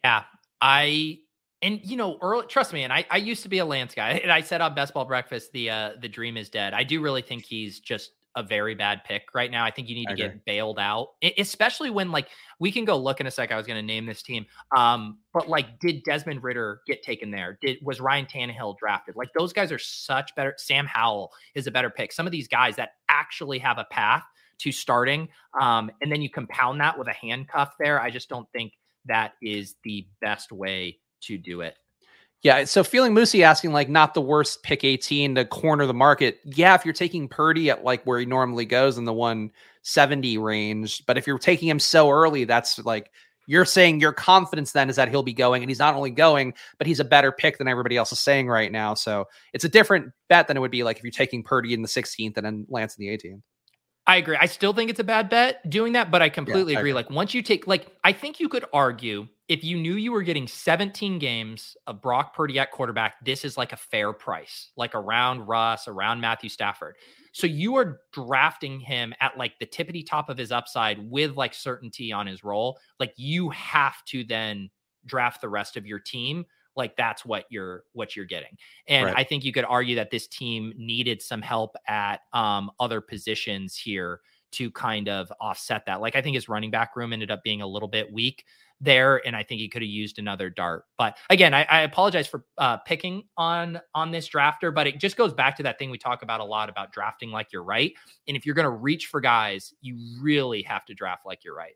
Speaker 1: Yeah, I and you know, early, trust me, and I, I used to be a Lance guy, and I said on Best Ball Breakfast, the uh, the dream is dead. I do really think he's just a very bad pick right now. I think you need to get bailed out, especially when like we can go look in a sec. I was going to name this team, um, but like, did Desmond Ridder get taken there? Did was Ryan Tannehill drafted? Like those guys are such better. Sam Howell is a better pick. Some of these guys that actually have a path to starting, um, and then you compound that with a handcuff there. I just don't think that is the best way to do it.
Speaker 2: Yeah, so feeling Moosey asking like not the worst pick 18 to corner the market. Yeah, if you're taking Purdy at like where he normally goes in the 170 range, but if you're taking him so early, that's like you're saying your confidence then is that he'll be going and he's not only going, but he's a better pick than everybody else is saying right now. So it's a different bet than it would be like if you're taking Purdy in the 16th and then Lance in the 18th.
Speaker 1: I agree. I still think it's a bad bet doing that, but I completely yeah, I agree. agree. Like once you take like I think you could argue if you knew you were getting 17 games of Brock Purdy at quarterback, this is like a fair price, like around Russ, around Matthew Stafford. So you are drafting him at like the tippity top of his upside with like certainty on his role. Like you have to then draft the rest of your team like that's what you're what you're getting and right. i think you could argue that this team needed some help at um, other positions here to kind of offset that like i think his running back room ended up being a little bit weak there, and I think he could have used another dart. But again, I, I apologize for uh, picking on on this drafter, but it just goes back to that thing we talk about a lot about drafting like you're right. And if you're going to reach for guys, you really have to draft like you're right.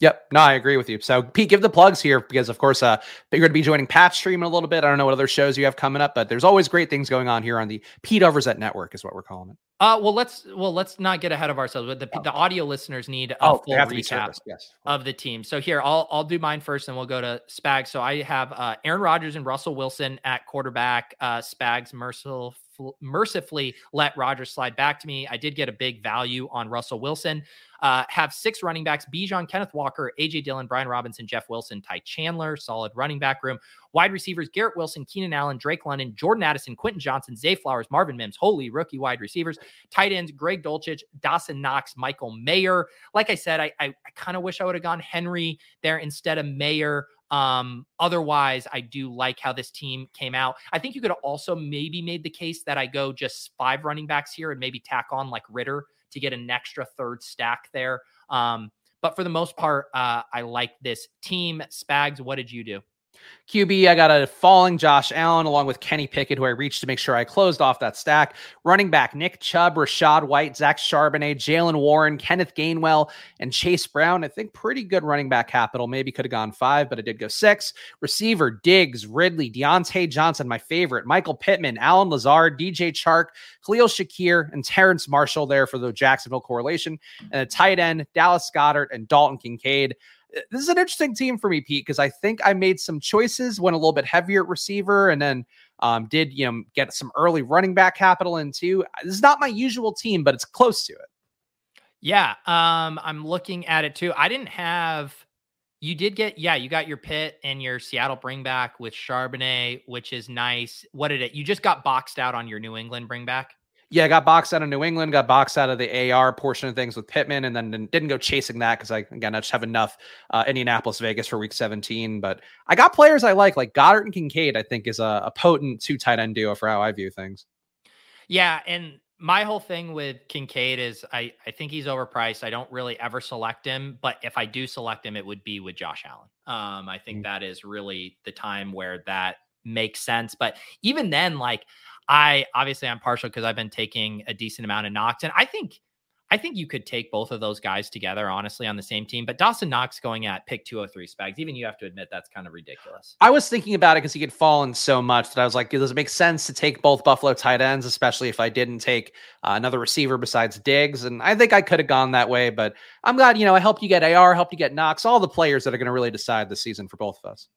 Speaker 2: Yep. No, I agree with you. So, Pete, give the plugs here because, of course, uh, you're going to be joining Pat Stream in a little bit. I don't know what other shows you have coming up, but there's always great things going on here on the Pete Overzet Network, is what we're calling it.
Speaker 1: Uh, well, let's well let's not get ahead of ourselves. But the, oh. the audio listeners need a oh, full recap yes. of the team. So here, I'll I'll do mine first, and we'll go to Spags. So I have uh, Aaron Rodgers and Russell Wilson at quarterback. Uh, Spags merciful mercifully let Rodgers slide back to me. I did get a big value on Russell Wilson. Uh, have six running backs Bijan, Kenneth Walker, AJ Dillon, Brian Robinson, Jeff Wilson, Ty Chandler, solid running back room. Wide receivers Garrett Wilson, Keenan Allen, Drake London, Jordan Addison, Quentin Johnston, Zay Flowers, Marvin Mims, holy rookie wide receivers. Tight ends Greg Dulcich, Dawson Knox, Michael Mayer. Like I said, I, I, I kind of wish I would have gone Henry there instead of Mayer. Um, otherwise, I do like how this team came out. I think you could also maybe made the case that I go just five running backs here and maybe tack on like Ridder to get an extra third stack there. Um, but for the most part, uh, I like this team. Spags, what did you do?
Speaker 2: QB, I got a falling Josh Allen along with Kenny Pickett, who I reached to make sure I closed off that stack. Running back Nick Chubb, Rachaad White, Zach Charbonnet, Jaylen Warren, Kenneth Gainwell, and Chase Brown. I think pretty good running back capital. Maybe could have gone five, but it did go six. Receiver Diggs, Ridley, Diontae Johnson, my favorite, Michael Pittman, Allen Lazard, DJ Chark, Khalil Shakir, and Terrace Marshall there for the Jacksonville correlation. And a tight end, Dallas Goedert, and Dalton Kincaid this is an interesting team for me, Pete, because I think I made some choices, went a little bit heavier at receiver, and then um, did you know get some early running back capital in too. This is not my usual team, but it's close to it.
Speaker 1: Yeah, um, I'm looking at it too. I didn't have. You did get, yeah, you got your pit and your Seattle bring back with Charbonnet, which is nice. What did it? You just got boxed out on your New England bring back
Speaker 2: yeah, got boxed out of New England, got boxed out of the AR portion of things with Pittman, and then didn't go chasing that because I again I just have enough uh, Indianapolis Vegas for Week 17. But I got players I like, like Goedert and Kincaid. I think is a, a potent two tight end duo for how I view things.
Speaker 1: Yeah, and my whole thing with Kincaid is I I think he's overpriced. I don't really ever select him, but if I do select him, it would be with Josh Allen. Um, I think mm-hmm. that is really the time where that makes sense. But even then, like I obviously I'm partial because I've been taking a decent amount of Knox, and I think I think you could take both of those guys together, honestly, on the same team. But Dawson Knox going at pick 203 Spags, even you have to admit that's kind of ridiculous.
Speaker 2: I was thinking about it because he had fallen so much that I was like, does it make sense to take both Buffalo tight ends, especially if I didn't take uh, another receiver besides Diggs? And I think I could have gone that way, but I'm glad, you know, I helped you get AR, helped you get Knox, all the players that are going to really decide the season for both of us.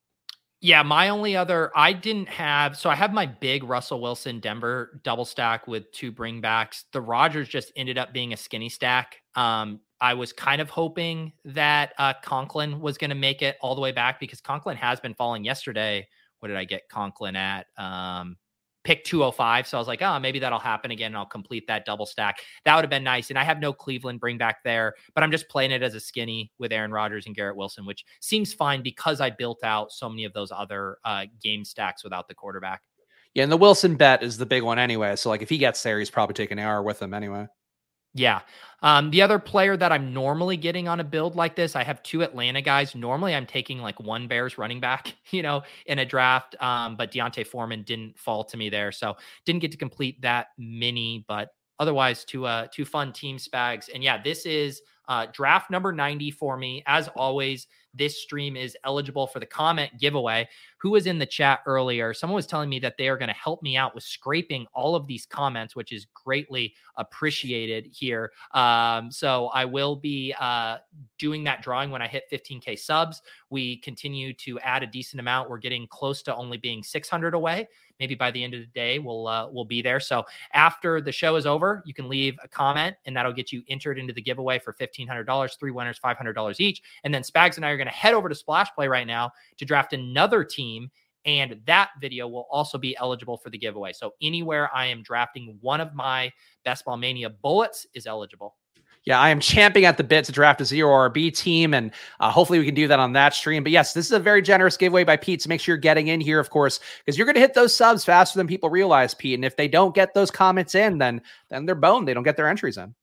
Speaker 1: Yeah, my only other I didn't have so I have my big Russell Wilson Denver double stack with two bringbacks. The Rodgers just ended up being a skinny stack. Um, I was kind of hoping that uh, Conklin was going to make it all the way back because Conklin has been falling. Yesterday, what did I get Conklin at? Um, pick 205. So I was like, oh, maybe that'll happen again and I'll complete that double stack. That would have been nice. And I have no Cleveland bring back there, but I'm just playing it as a skinny with Aaron Rodgers and Garrett Wilson, which seems fine because I built out so many of those other uh, game stacks without the quarterback.
Speaker 2: Yeah, and the Wilson bet is the big one anyway. So like if he gets there, he's probably taking AR with him anyway.
Speaker 1: Yeah. Um, the other player that I'm normally getting on a build like this, I have two Atlanta guys. Normally, I'm taking like one Bears running back, you know, in a draft. Um, but D'Onta Foreman didn't fall to me there, so didn't get to complete that mini. But otherwise, two uh two fun team spags. And yeah, this is uh, draft number 90 for me. As always, this stream is eligible for the comment giveaway. Who was in the chat earlier? Someone was telling me that they are going to help me out with scraping all of these comments, which is greatly appreciated here. Um, so I will be uh, doing that drawing when I hit 15K subs. We continue to add a decent amount. We're getting close to only being 600 away maybe by the end of the day we'll uh, we'll be there. So after the show is over, you can leave a comment and that'll get you entered into the giveaway for fifteen hundred dollars. Three winners, five hundred dollars each. And then Spags and I are going to head over to Splash Play right now to draft another team. And that video will also be eligible for the giveaway. So anywhere I am drafting one of my Best Ball Mania bullets is eligible.
Speaker 2: Yeah, I am champing at the bit to draft a zero RB team, and uh, hopefully we can do that on that stream. But yes, this is a very generous giveaway by Pete. So make sure you're getting in here, of course, because you're going to hit those subs faster than people realize, Pete. And if they don't get those comments in, then then they're boned. They don't get their entries in.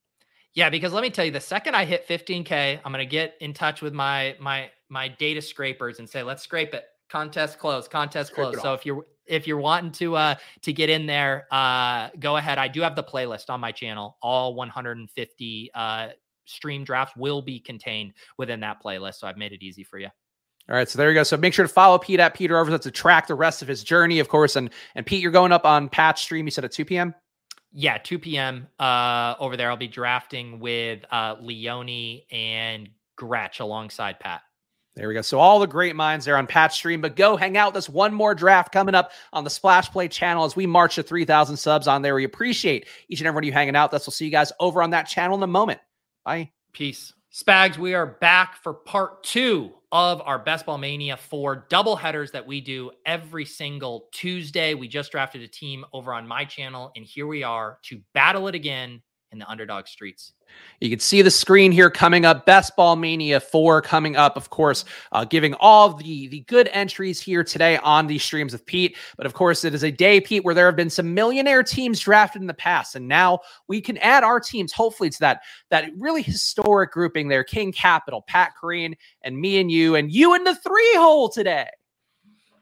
Speaker 1: Yeah, because let me tell you, the second I hit 15k, I'm going to get in touch with my my my data scrapers and say, let's scrape it. Contest closed. Contest closed. So if you're if you're wanting to uh to get in there, uh go ahead. I do have the playlist on my channel, all 150 uh stream drafts will be contained within that playlist. So I've made it easy for you.
Speaker 2: All right, so there you go. So make sure to follow Pete at Peter Overs to track the rest of his journey, of course. And and Pete, you're going up on Patch Stream. You said at 2 p.m.
Speaker 1: Yeah, 2 p.m. Uh, over there. I'll be drafting with uh, Leone and Gretch alongside Pat.
Speaker 2: There we go. So all the great minds there on Patch Stream, but go hang out with us. One more draft coming up on the Splash Play channel as we march to 3,000 subs on there. We appreciate each and every one of you hanging out with us. We'll see you guys over on that channel in a moment. Bye.
Speaker 1: Peace. Spags, we are back for part two of our Best Ball Mania four double headers that we do every single Tuesday. We just drafted a team over on my channel, and here we are to battle it again in the underdog streets.
Speaker 2: You can see the screen here coming up. Best Ball Mania 4 coming up, of course, uh, giving all the, the good entries here today on these streams of Pete. But of course, it is a day, Pete, where there have been some millionaire teams drafted in the past. And now we can add our teams, hopefully, to that, that really historic grouping there King Capital, Pat Kerrane, and me and you, and you in the three hole today.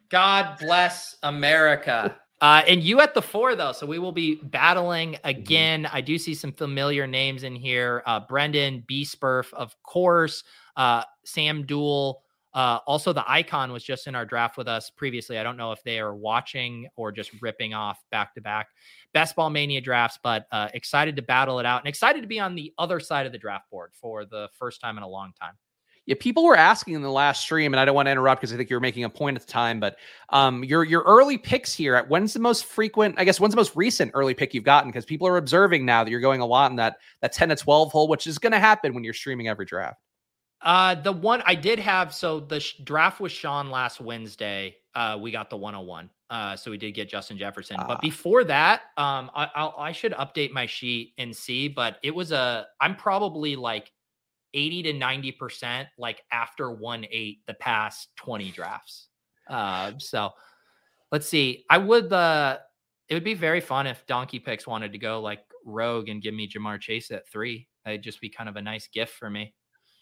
Speaker 1: God bless America. Uh, and you at the four, though. So we will be battling mm-hmm. again. I do see some familiar names in here uh, Brendan, B Spurf, of course, uh, Sam Duell. Uh, also, the icon was just in our draft with us previously. I don't know if they are watching or just ripping off back to back best ball mania drafts, but uh, excited to battle it out and excited to be on the other side of the draft board for the first time in a long time
Speaker 2: yeah, people were asking in the last stream, and I don't want to interrupt because I think you were making a point at the time, but um, your your early picks here. At when's the most frequent? I guess when's the most recent early pick you've gotten? Because people are observing now that you're going a lot in that that ten to twelve hole, which is going to happen when you're streaming every draft.
Speaker 1: Uh, the one I did have. So the sh- draft was Sean last Wednesday. Uh, we got the 101. Uh, so we did get Justin Jefferson. But ah. before that, um, I, I'll, I should update my sheet and see. But it was a. I'm probably like 80 to 90% like after 1 8 the past 20 drafts. Uh, so let's see. I would, uh, it would be very fun if Donkey Picks wanted to go like rogue and give me Ja'Marr Chase at three. That'd just be kind of a nice gift for me.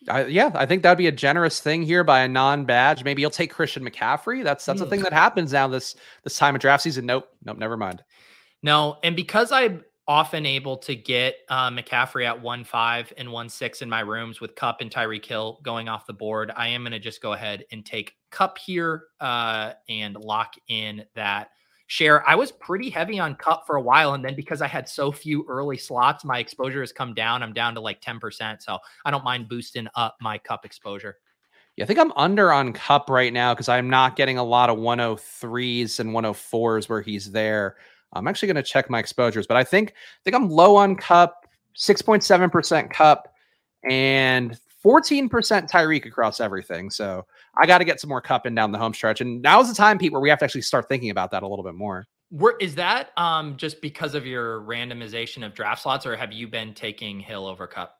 Speaker 2: I, yeah, I think that'd be a generous thing here by a non-badge. Maybe you'll take Christian McCaffrey. That's that's mm. a thing that happens now this this time of draft season. Nope, nope, never mind.
Speaker 1: No, and because I often able to get uh, McCaffrey at one five and one six in my rooms with Kupp and Tyreek Hill going off the board. I am going to just go ahead and take Kupp here uh, and lock in that share. I was pretty heavy on Kupp for a while, and then because I had so few early slots, my exposure has come down. I'm down to like ten percent, so I don't mind boosting up my Kupp exposure.
Speaker 2: Yeah, I think I'm under on Kupp right now because I'm not getting a lot of 103s and 104s where he's there. I'm actually going to check my exposures, but I think I think I'm low on Kupp, 6.7% Kupp, and 14% Tyreek across everything. So I got to get some more Kupp in down the home stretch. And now's the time, Pete, where we have to actually start thinking about that a little bit more.
Speaker 1: Where is that um just because of your randomization of draft slots, or have you been taking Hill over Kupp?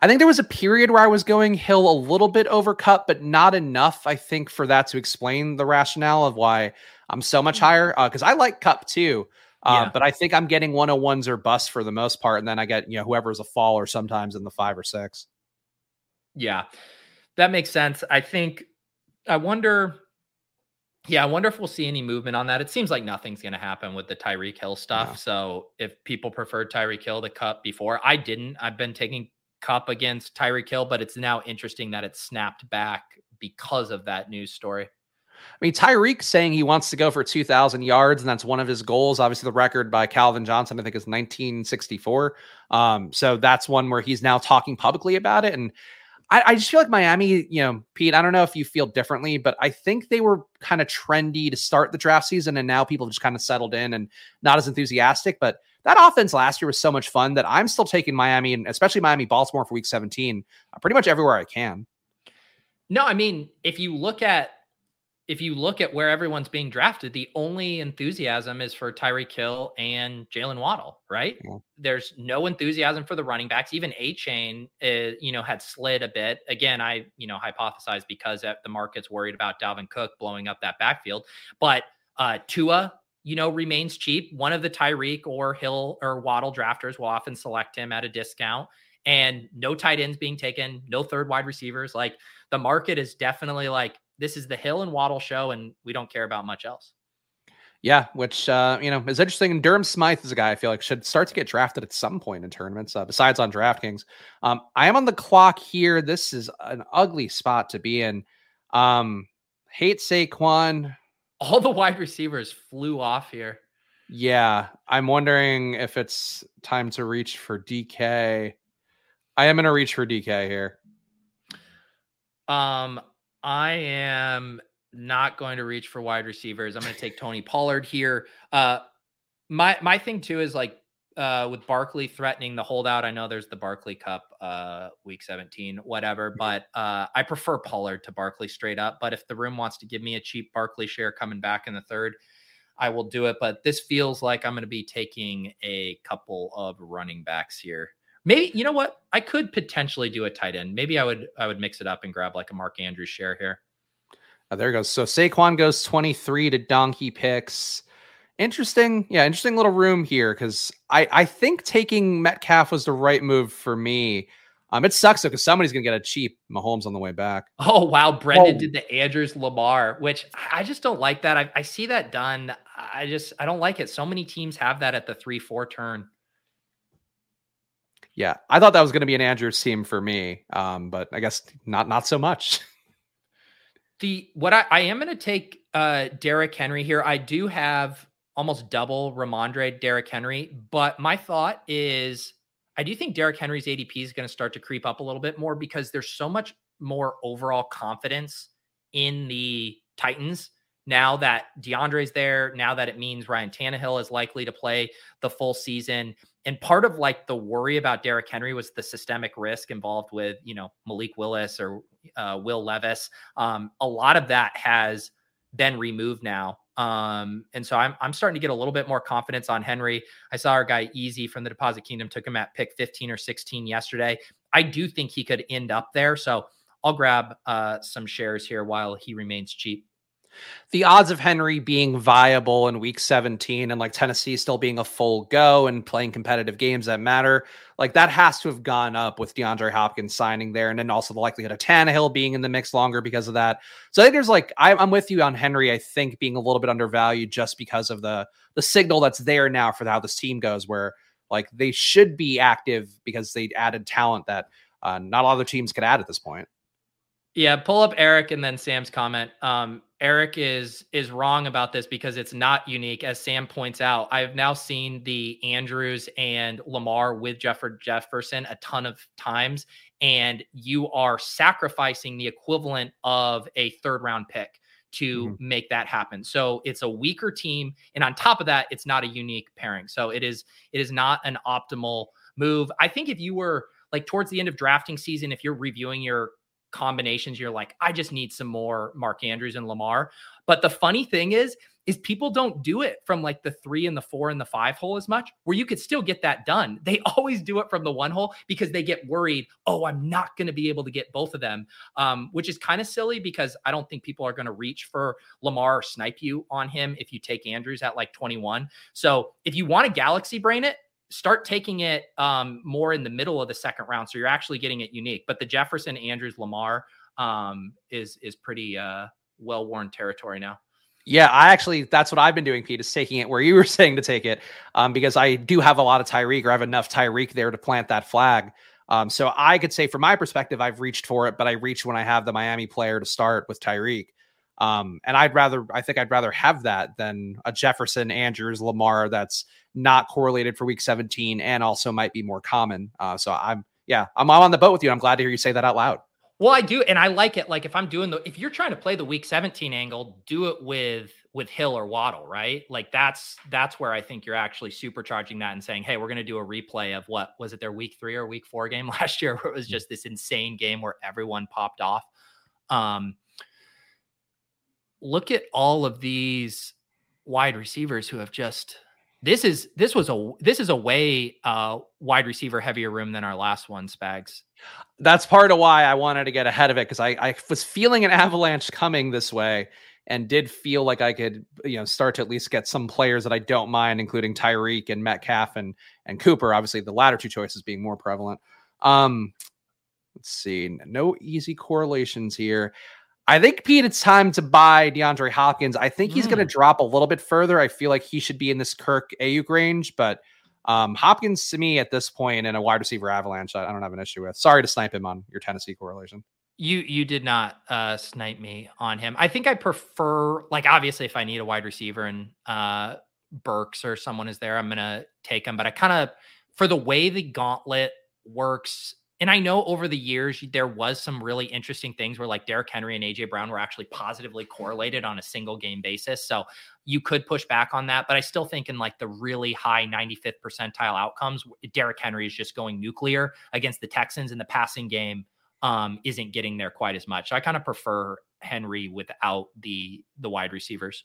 Speaker 2: I think there was a period where I was going Hill a little bit over Kupp, but not enough, I think, for that to explain the rationale of why I'm so much mm-hmm. higher because uh, I like Kupp too. Um, yeah. But I think I'm getting 101s or bust for the most part. And then I get, you know, whoever's a fall or sometimes in the five or six.
Speaker 1: Yeah, that makes sense. I think, I wonder, yeah, I wonder if we'll see any movement on that. It seems like nothing's going to happen with the Tyreek Hill stuff. Yeah. So if people preferred Tyreek Hill to Kupp before, I didn't. I've been taking Kupp against Tyreek Hill, but it's now interesting that it snapped back because of that news story.
Speaker 2: I mean, Tyreek saying he wants to go for 2,000 yards, and that's one of his goals. Obviously, the record by Calvin Johnson, I think, is 1964. Um, so that's one where he's now talking publicly about it. And I, I, just feel like Miami, you know, Pete, I don't know if you feel differently, but I think they were kind of trendy to start the draft season, and now people just kind of settled in and not as enthusiastic. But that offense last year was so much fun that I'm still taking Miami and especially Miami Baltimore for week 17 uh, pretty much everywhere I can.
Speaker 1: No, I mean, if you look at if you look at where everyone's being drafted, the only enthusiasm is for Tyreek Hill and Jalen Waddle, right? Yeah. There's no enthusiasm for the running backs. Even Achane, uh, you know, had slid a bit. Again, I, you know, hypothesized because the market's worried about Dalvin Cook blowing up that backfield. But uh, Tua, you know, remains cheap. One of the Tyreek or Hill or Waddle drafters will often select him at a discount. And no tight ends being taken, no third wide receivers. Like the market is definitely like this is the Hill and Waddle show, and we don't care about much else.
Speaker 2: Yeah, which uh, you know is interesting. And Durham Smythe is a guy I feel like should start to get drafted at some point in tournaments, uh, besides on DraftKings. Um, I am on the clock here. This is an ugly spot to be in. Um, hate Saquon.
Speaker 1: All the wide receivers flew off here.
Speaker 2: Yeah, I'm wondering if it's time to reach for DK. I am going to reach for DK here.
Speaker 1: Um, I am not going to reach for wide receivers. I'm going to take Tony Pollard here. Uh, my my thing too is like uh, with Barkley threatening the holdout. I know there's the Barkley Cup, uh, week 17, whatever, mm-hmm. but uh, I prefer Pollard to Barkley straight up. But if the room wants to give me a cheap Barkley share coming back in the third, I will do it. But this feels like I'm going to be taking a couple of running backs here. Maybe you know what? I could potentially do a tight end. Maybe I would I would mix it up and grab like a Mark Andrews share here.
Speaker 2: Oh, there goes. So Saquon goes 23 to donkey picks. Interesting. Yeah, interesting little room here because I, I think taking Metcalf was the right move for me. Um, it sucks though because somebody's gonna get a cheap Mahomes on the way back.
Speaker 1: Oh wow, Brendan did the Andrews Lamar, which I just don't like that. I, I see that done. I just I don't like it. So many teams have that at the three four turn.
Speaker 2: Yeah, I thought that was going to be an Andrews team for me, um, but I guess not not so much.
Speaker 1: The what I, I am going to take uh Derrick Henry here. I do have almost double Rhamondre Derrick Henry, but my thought is I do think Derrick Henry's ADP is going to start to creep up a little bit more because there's so much more overall confidence in the Titans now that DeAndre's there, now that it means Ryan Tannehill is likely to play the full season. And part of like the worry about Derrick Henry was the systemic risk involved with, you know, Malik Willis or uh, Will Levis. Um, a lot of that has been removed now. Um, and so I'm, I'm starting to get a little bit more confidence on Henry. I saw our guy Easy from the Deposit Kingdom took him at pick 15 or 16 yesterday. I do think he could end up there. So I'll grab uh, some shares here while he remains cheap
Speaker 2: the odds of Henry being viable in week 17 and like Tennessee still being a full go and playing competitive games that matter, like that has to have gone up with DeAndre Hopkins signing there. And then also the likelihood of Tannehill being in the mix longer because of that. So I think there's like, I, I'm with you on Henry, I think being a little bit undervalued just because of the, the signal that's there now for how this team goes, where like they should be active because they added talent that uh, not all other teams could add at this point.
Speaker 1: Yeah, pull up Eric and then Sam's comment. Um, Eric is is wrong about this because it's not unique, as Sam points out. I've now seen the Andrews and Lamar with Jeffrey Jefferson a ton of times, and you are sacrificing the equivalent of a third round pick to mm-hmm. make that happen. So it's a weaker team, and on top of that, it's not a unique pairing. So it is it is not an optimal move. I think if you were like towards the end of drafting season, if you're reviewing your combinations you're like i just need some more mark andrews and lamar. But the funny thing is is people don't do it from like the three and the four and the five hole as much where you could still get that done. They always do it from the one hole because they get worried oh i'm not going to be able to get both of them um, which is kind of silly because i don't think people are going to reach for lamar or snipe you on him if you take andrews at like 21 so if you want to galaxy brain it start taking it um, more in the middle of the second round, so you're actually getting it unique. But the Jefferson, Andrews, Lamar um, is is pretty uh, well worn territory now.
Speaker 2: Yeah, I actually that's what I've been doing, Pete, is taking it where you were saying to take it, um, because I do have a lot of Tyreek, or I have enough Tyreek there to plant that flag. Um, so I could say, from my perspective, I've reached for it, but I reach when I have the Miami player to start with Tyreek. Um, and I'd rather, I think I'd rather have that than a Jefferson, Andrews, Lamar that's not correlated for week 17 and also might be more common. Uh, so I'm, yeah, I'm, I'm on the boat with you. I'm glad to hear you say that out loud.
Speaker 1: Well, I do, and I like it. Like if I'm doing the, if you're trying to play the week 17 angle, do it with with Hill or Waddle, right? Like that's that's where I think you're actually supercharging that and saying, hey, we're going to do a replay of what was it their week three or week four game last year, where it was mm. just this insane game where everyone popped off. Um, look at all of these wide receivers who have just this is this was a this is a way uh wide receiver heavier room than our last one spags.
Speaker 2: That's part of why i wanted to get ahead of it because I, I was feeling an avalanche coming this way and did feel like i could you know start to at least get some players that i don't mind including tyreek and metcalf and and cooper obviously the latter two choices being more prevalent. Um let's see no easy correlations here I think Pete, it's time to buy DeAndre Hopkins. I think he's mm. going to drop a little bit further. I feel like he should be in this Kirk Aiyuk range, but um, Hopkins to me at this point in a wide receiver avalanche, I, I don't have an issue with. Sorry to snipe him on your Tennessee correlation.
Speaker 1: You you did not uh, snipe me on him. I think I prefer like obviously if I need a wide receiver and uh, Burks or someone is there, I'm gonna take him. But I kind of for the way the gauntlet works and I know over the years there was some really interesting things where like Derrick Henry and AJ Brown were actually positively correlated on a single game basis. So you could push back on that, but I still think in like the really high 95th percentile outcomes, Derrick Henry is just going nuclear against the Texans in the passing game um, isn't getting there quite as much. I kind of prefer Henry without the the wide receivers.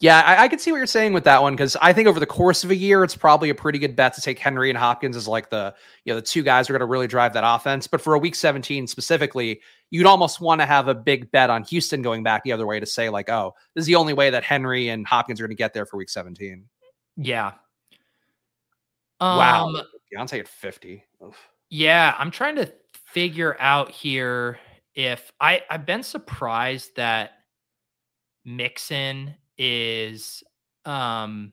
Speaker 2: Yeah, I, I can see what you're saying with that one because I think over the course of a year, it's probably a pretty good bet to take Henry and Hopkins as like the you know the two guys who are going to really drive that offense. But for a week 17 specifically, you'd almost want to have a big bet on Houston going back the other way to say like, oh, this is the only way that Henry and Hopkins are going to get there for week 17.
Speaker 1: Yeah. Wow.
Speaker 2: Um, wow, Diontae at 50.
Speaker 1: Oof. Yeah, I'm trying to figure out here if I I've been surprised that Mixon is um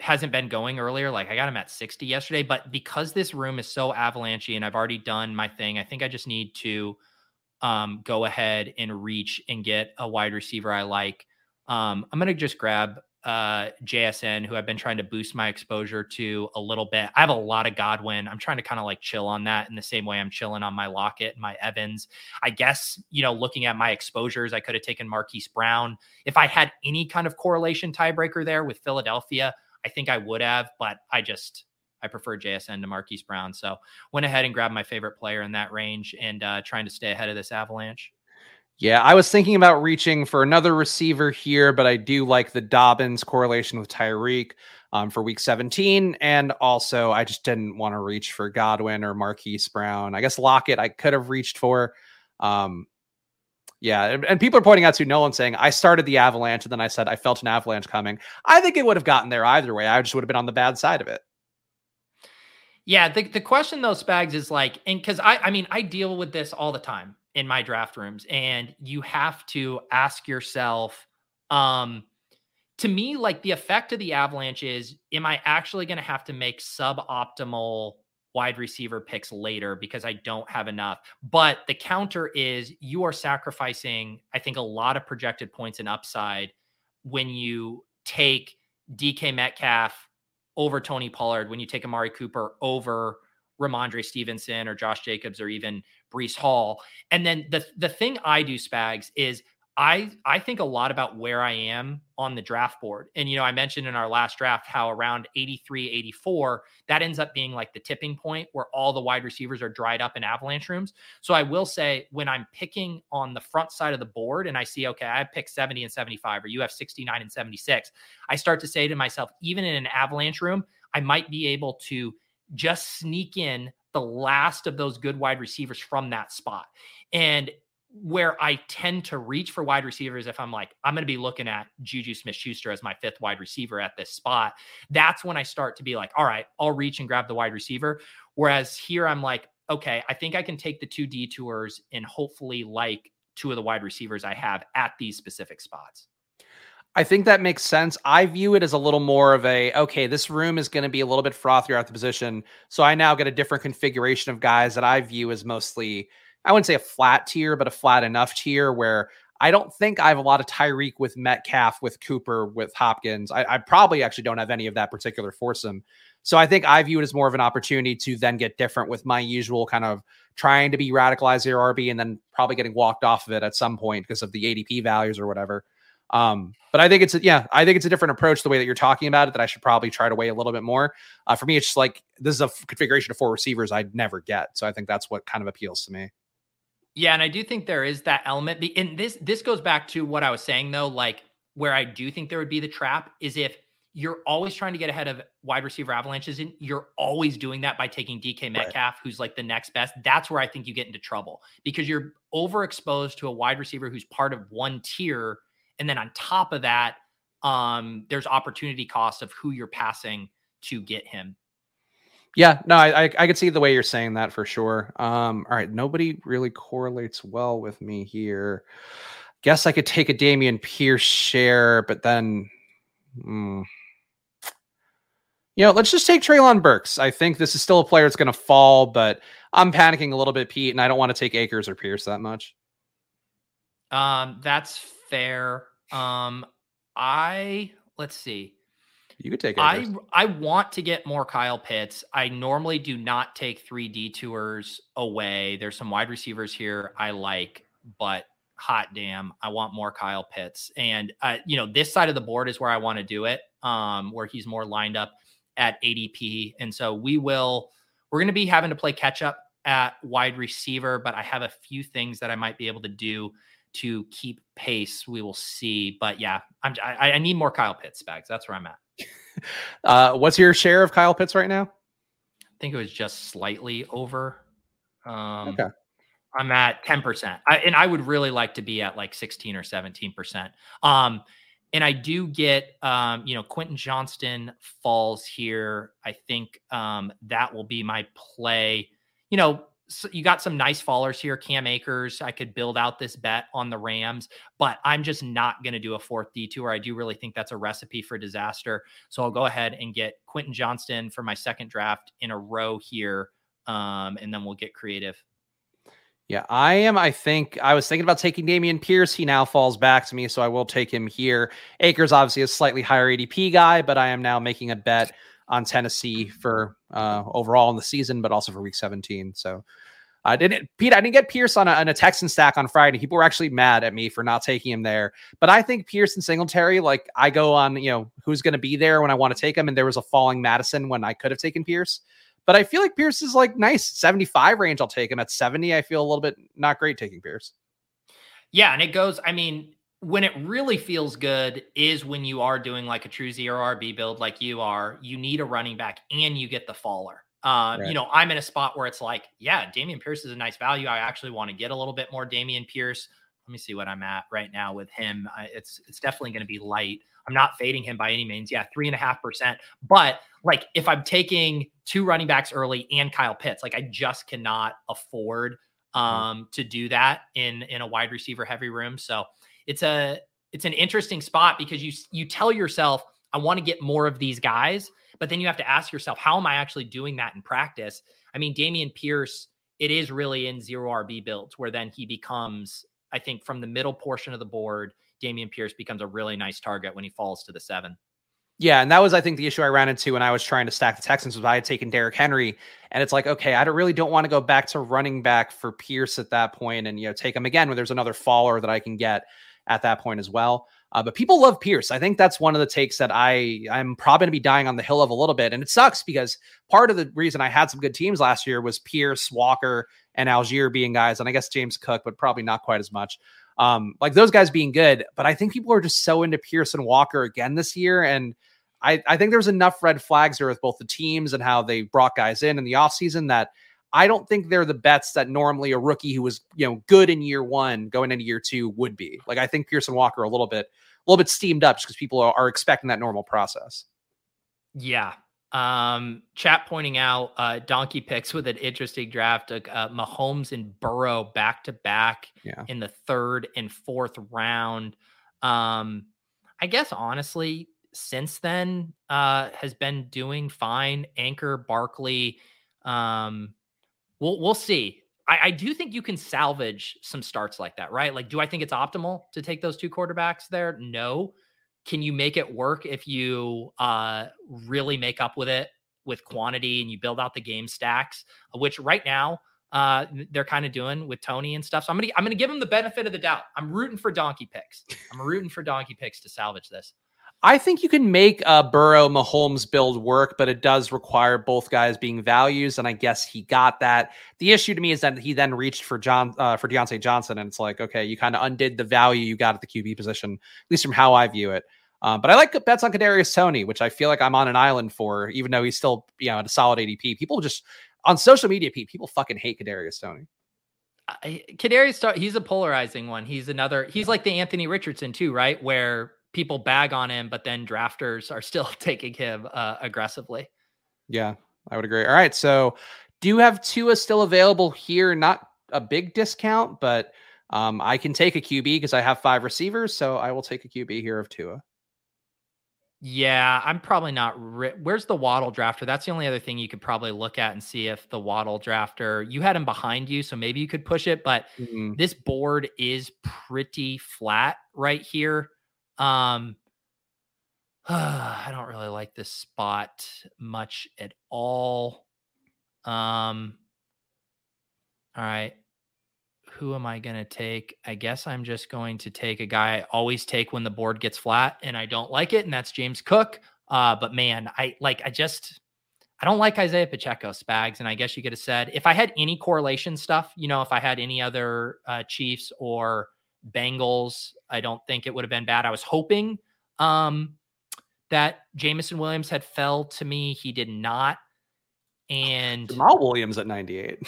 Speaker 1: hasn't been going earlier. Like I got him at 60 yesterday, but because this room is so avalanchy and I've already done my thing, I think I just need to um go ahead and reach and get a wide receiver I like. Um I'm gonna just grab uh, JSN, who I've been trying to boost my exposure to a little bit. I have a lot of Godwin. I'm trying to kind of like chill on that in the same way I'm chilling on my Lockett and my Evans. I guess, you know, looking at my exposures, I could have taken Marquise Brown. If I had any kind of correlation tiebreaker there with Philadelphia, I think I would have, but I just, I prefer JSN to Marquise Brown. So went ahead and grabbed my favorite player in that range and uh, trying to stay ahead of this avalanche.
Speaker 2: Yeah, I was thinking about reaching for another receiver here, but I do like the Dobbins correlation with Tyreek um, for week 17. And also, I just didn't want to reach for Godwin or Marquise Brown. I guess Lockett, I could have reached for. Um, yeah, and, people are pointing out to Nolan saying, I started the avalanche and then I said I felt an avalanche coming. I think it would have gotten there either way. I just would have been on the bad side of it.
Speaker 1: Yeah, the, the question though, Spags, is like, and because I I mean, I deal with this all the time in my draft rooms and you have to ask yourself um to me like the effect of the avalanche is am i actually going to have to make suboptimal wide receiver picks later because i don't have enough? But the counter is you are sacrificing i think a lot of projected points and upside when you take dk metcalf over tony pollard when you take amari cooper over Rhamondre Stevenson or Josh Jacobs or even Breece Hall. And then the the thing I do, Spags, is I I think a lot about where I am on the draft board. And you know, I mentioned in our last draft how around 83, 84, that ends up being like the tipping point where all the wide receivers are dried up in avalanche rooms. So I will say when I'm picking on the front side of the board and I see okay, I pick 70 and 75 or you have 69 and 76, I start to say to myself, even in an avalanche room, I might be able to just sneak in the last of those good wide receivers from that spot. And where I tend to reach for wide receivers, if I'm like, I'm going to be looking at Juju Smith Schuster as my fifth wide receiver at this spot, that's when I start to be like, all right, I'll reach and grab the wide receiver. Whereas here, I'm like, okay, I think I can take the two detours and hopefully like two of the wide receivers I have at these specific spots.
Speaker 2: I think that makes sense. I view it as a little more of a okay, this room is going to be a little bit frothier at the position. So I now get a different configuration of guys that I view as mostly, I wouldn't say a flat tier, but a flat enough tier where I don't think I have a lot of Tyreek with Metcalf, with Cooper, with Hopkins. I, I probably actually don't have any of that particular foursome. So I think I view it as more of an opportunity to then get different with my usual kind of trying to be radicalized here RB and then probably getting walked off of it at some point because of the ADP values or whatever. Um, but I think it's a, yeah, I think it's a different approach the way that you're talking about it that I should probably try to weigh a little bit more. Uh, for me, it's just like this is a configuration of four receivers I'd never get, so I think that's what kind of appeals to me.
Speaker 1: Yeah, and I do think there is that element. And this this goes back to what I was saying though, like where I do think there would be the trap is if you're always trying to get ahead of wide receiver avalanches and you're always doing that by taking DK Metcalf, right. who's like the next best. That's where I think you get into trouble because you're overexposed to a wide receiver who's part of one tier and then on top of that, um, there's opportunity cost of who you're passing to get him.
Speaker 2: Yeah, no, I, I I could see the way you're saying that for sure. Um, all right, nobody really correlates well with me here. Guess I could take a Dameon Pierce share, but then, mm, you know, let's just take Treylon Burks. I think this is still a player that's going to fall, but I'm panicking a little bit, Pete, and I don't want to take Akers or Pierce that much.
Speaker 1: Um, that's fair. Um, I let's see.
Speaker 2: You could take.
Speaker 1: I I want to get more Kyle Pitts. I normally do not take three detours away. There's some wide receivers here I like, but hot damn, I want more Kyle Pitts. And uh, you know, this side of the board is where I want to do it. Um, where he's more lined up at ADP, and so we will. We're going to be having to play catch up at wide receiver, but I have a few things that I might be able to do to keep pace. We will see, but yeah, I'm, I, I need more Kyle Pitts Spags. That's where I'm at.
Speaker 2: Uh, what's your share of Kyle Pitts right now?
Speaker 1: I think it was just slightly over. Um,
Speaker 2: okay.
Speaker 1: I'm at 10%. I, and I would really like to be at like 16 or 17%. Um, and I do get, um, you know, Quentin Johnston falls here. I think um, that will be my play. You know, so you got some nice fallers here. Cam Akers, I could build out this bet on the Rams, but I'm just not going to do a fourth detour. I do really think that's a recipe for disaster. So I'll go ahead and get Quentin Johnston for my second draft in a row here, um, and then we'll get creative.
Speaker 2: Yeah, I am. I think I was thinking about taking Dameon Pierce. He now falls back to me, so I will take him here. Akers obviously a slightly higher ADP guy, but I am now making a bet on Tennessee for uh, overall in the season, but also for Week 17. So I didn't, Pete. I didn't get Pierce on a, on a Texan stack on Friday. People were actually mad at me for not taking him there. But I think Pierce and Singletary, like I go on, you know, who's going to be there when I want to take him, and there was a falling Madison when I could have taken Pierce. But I feel like Pierce is like nice 75 range. I'll take him at 70. I feel a little bit not great taking Pierce.
Speaker 1: Yeah, and it goes. I mean, when it really feels good is when you are doing like a true zero RB build like you are. You need a running back and you get the faller. Uh, right. You know, I'm in a spot where it's like, yeah, Dameon Pierce is a nice value. I actually want to get a little bit more Dameon Pierce. Let me see what I'm at right now with him. I, it's it's definitely going to be light. I'm not fading him by any means. Yeah, three and a half percent. But like, if I'm taking two running backs early and Kyle Pitts, like I just cannot afford mm-hmm. um to do that in in a wide receiver heavy room. So it's a it's an interesting spot because you you tell yourself, I want to get more of these guys but then you have to ask yourself, how am I actually doing that in practice? I mean, Dameon Pierce, it is really in zero RB builds where then he becomes, I think, from the middle portion of the board, Dameon Pierce becomes a really nice target when he falls to the seven.
Speaker 2: Yeah, and that was, I think, the issue I ran into when I was trying to stack the Texans was I had taken Derrick Henry, and it's like, okay, I don't really don't want to go back to running back for Pierce at that point, and you know, take him again when there's another faller that I can get at that point as well. Uh, but people love Pierce. I think that's one of the takes that I I'm probably going to be dying on the hill of a little bit, and it sucks because part of the reason I had some good teams last year was Pierce, Walker, and Allgeier being guys, and I guess James Cook, but probably not quite as much. Um, like those guys being good, but I think people are just so into Pierce and Walker again this year, and I I think there's enough red flags there with both the teams and how they brought guys in in the offseason that I don't think they're the bets that normally a rookie who was, you know, good in year one going into year two would be. Like I think Pearson Walker a little bit, a little bit steamed up just because people are, are, expecting that normal process.
Speaker 1: Yeah. Um, chat pointing out uh, donkey picks with an interesting draft. Uh, Mahomes and Burrow back to back in the third and fourth round. Um, I guess honestly, since then, uh, has been doing fine. Anchor Barkley. Um, we'll we'll see. I, I, do think you can salvage some starts like that, right? Like, do I think it's optimal to take those two quarterbacks there? No. Can you make it work if you uh, really make up with it with quantity and you build out the game stacks, which right now uh, they're kind of doing with Toney and stuff. So I'm gonna I'm gonna give them the benefit of the doubt. I'm rooting for donkey picks. I'm rooting for donkey picks to salvage this.
Speaker 2: I think you can make a Burrow Mahomes build work, but it does require both guys being values, and I guess he got that. The issue to me is that he then reached for John uh, for Diontae Johnson, and it's like, okay, you kind of undid the value you got at the QB position, at least from how I view it. Um, but I like bets on Kadarius Toney, which I feel like I'm on an island for, even though he's still you know at a solid ADP. People just on social media, people fucking hate Kadarius Toney.
Speaker 1: Kadarius, he's a polarizing one. He's another. He's like the Anthony Richardson too, right? Where people bag on him, but then drafters are still taking him uh, aggressively.
Speaker 2: Yeah. I would agree. All right, so do you have Tua still available here? Not a big discount, but um, I can take a QB because I have five receivers, so I will take a QB here of Tua.
Speaker 1: Yeah, I'm probably not. Ri- Where's the Waddle drafter? That's the only other thing you could probably look at and see if the Waddle drafter you had him behind you, so maybe you could push it. But mm-hmm. this board is pretty flat right here. Um, I don't really like this spot much at all. Um, all right who am I going to take? I guess I'm just going to take a guy I always take when the board gets flat and I don't like it, and that's James Cook. Uh, but man, I like, I just, I don't like Isaiah Pacheco, Spags. And I guess you could have said, if I had any correlation stuff, you know, if I had any other uh, Chiefs or Bengals, I don't think it would have been bad. I was hoping um, that Jameson Williams had fell to me. He did not. And
Speaker 2: Jamaal Williams at 98.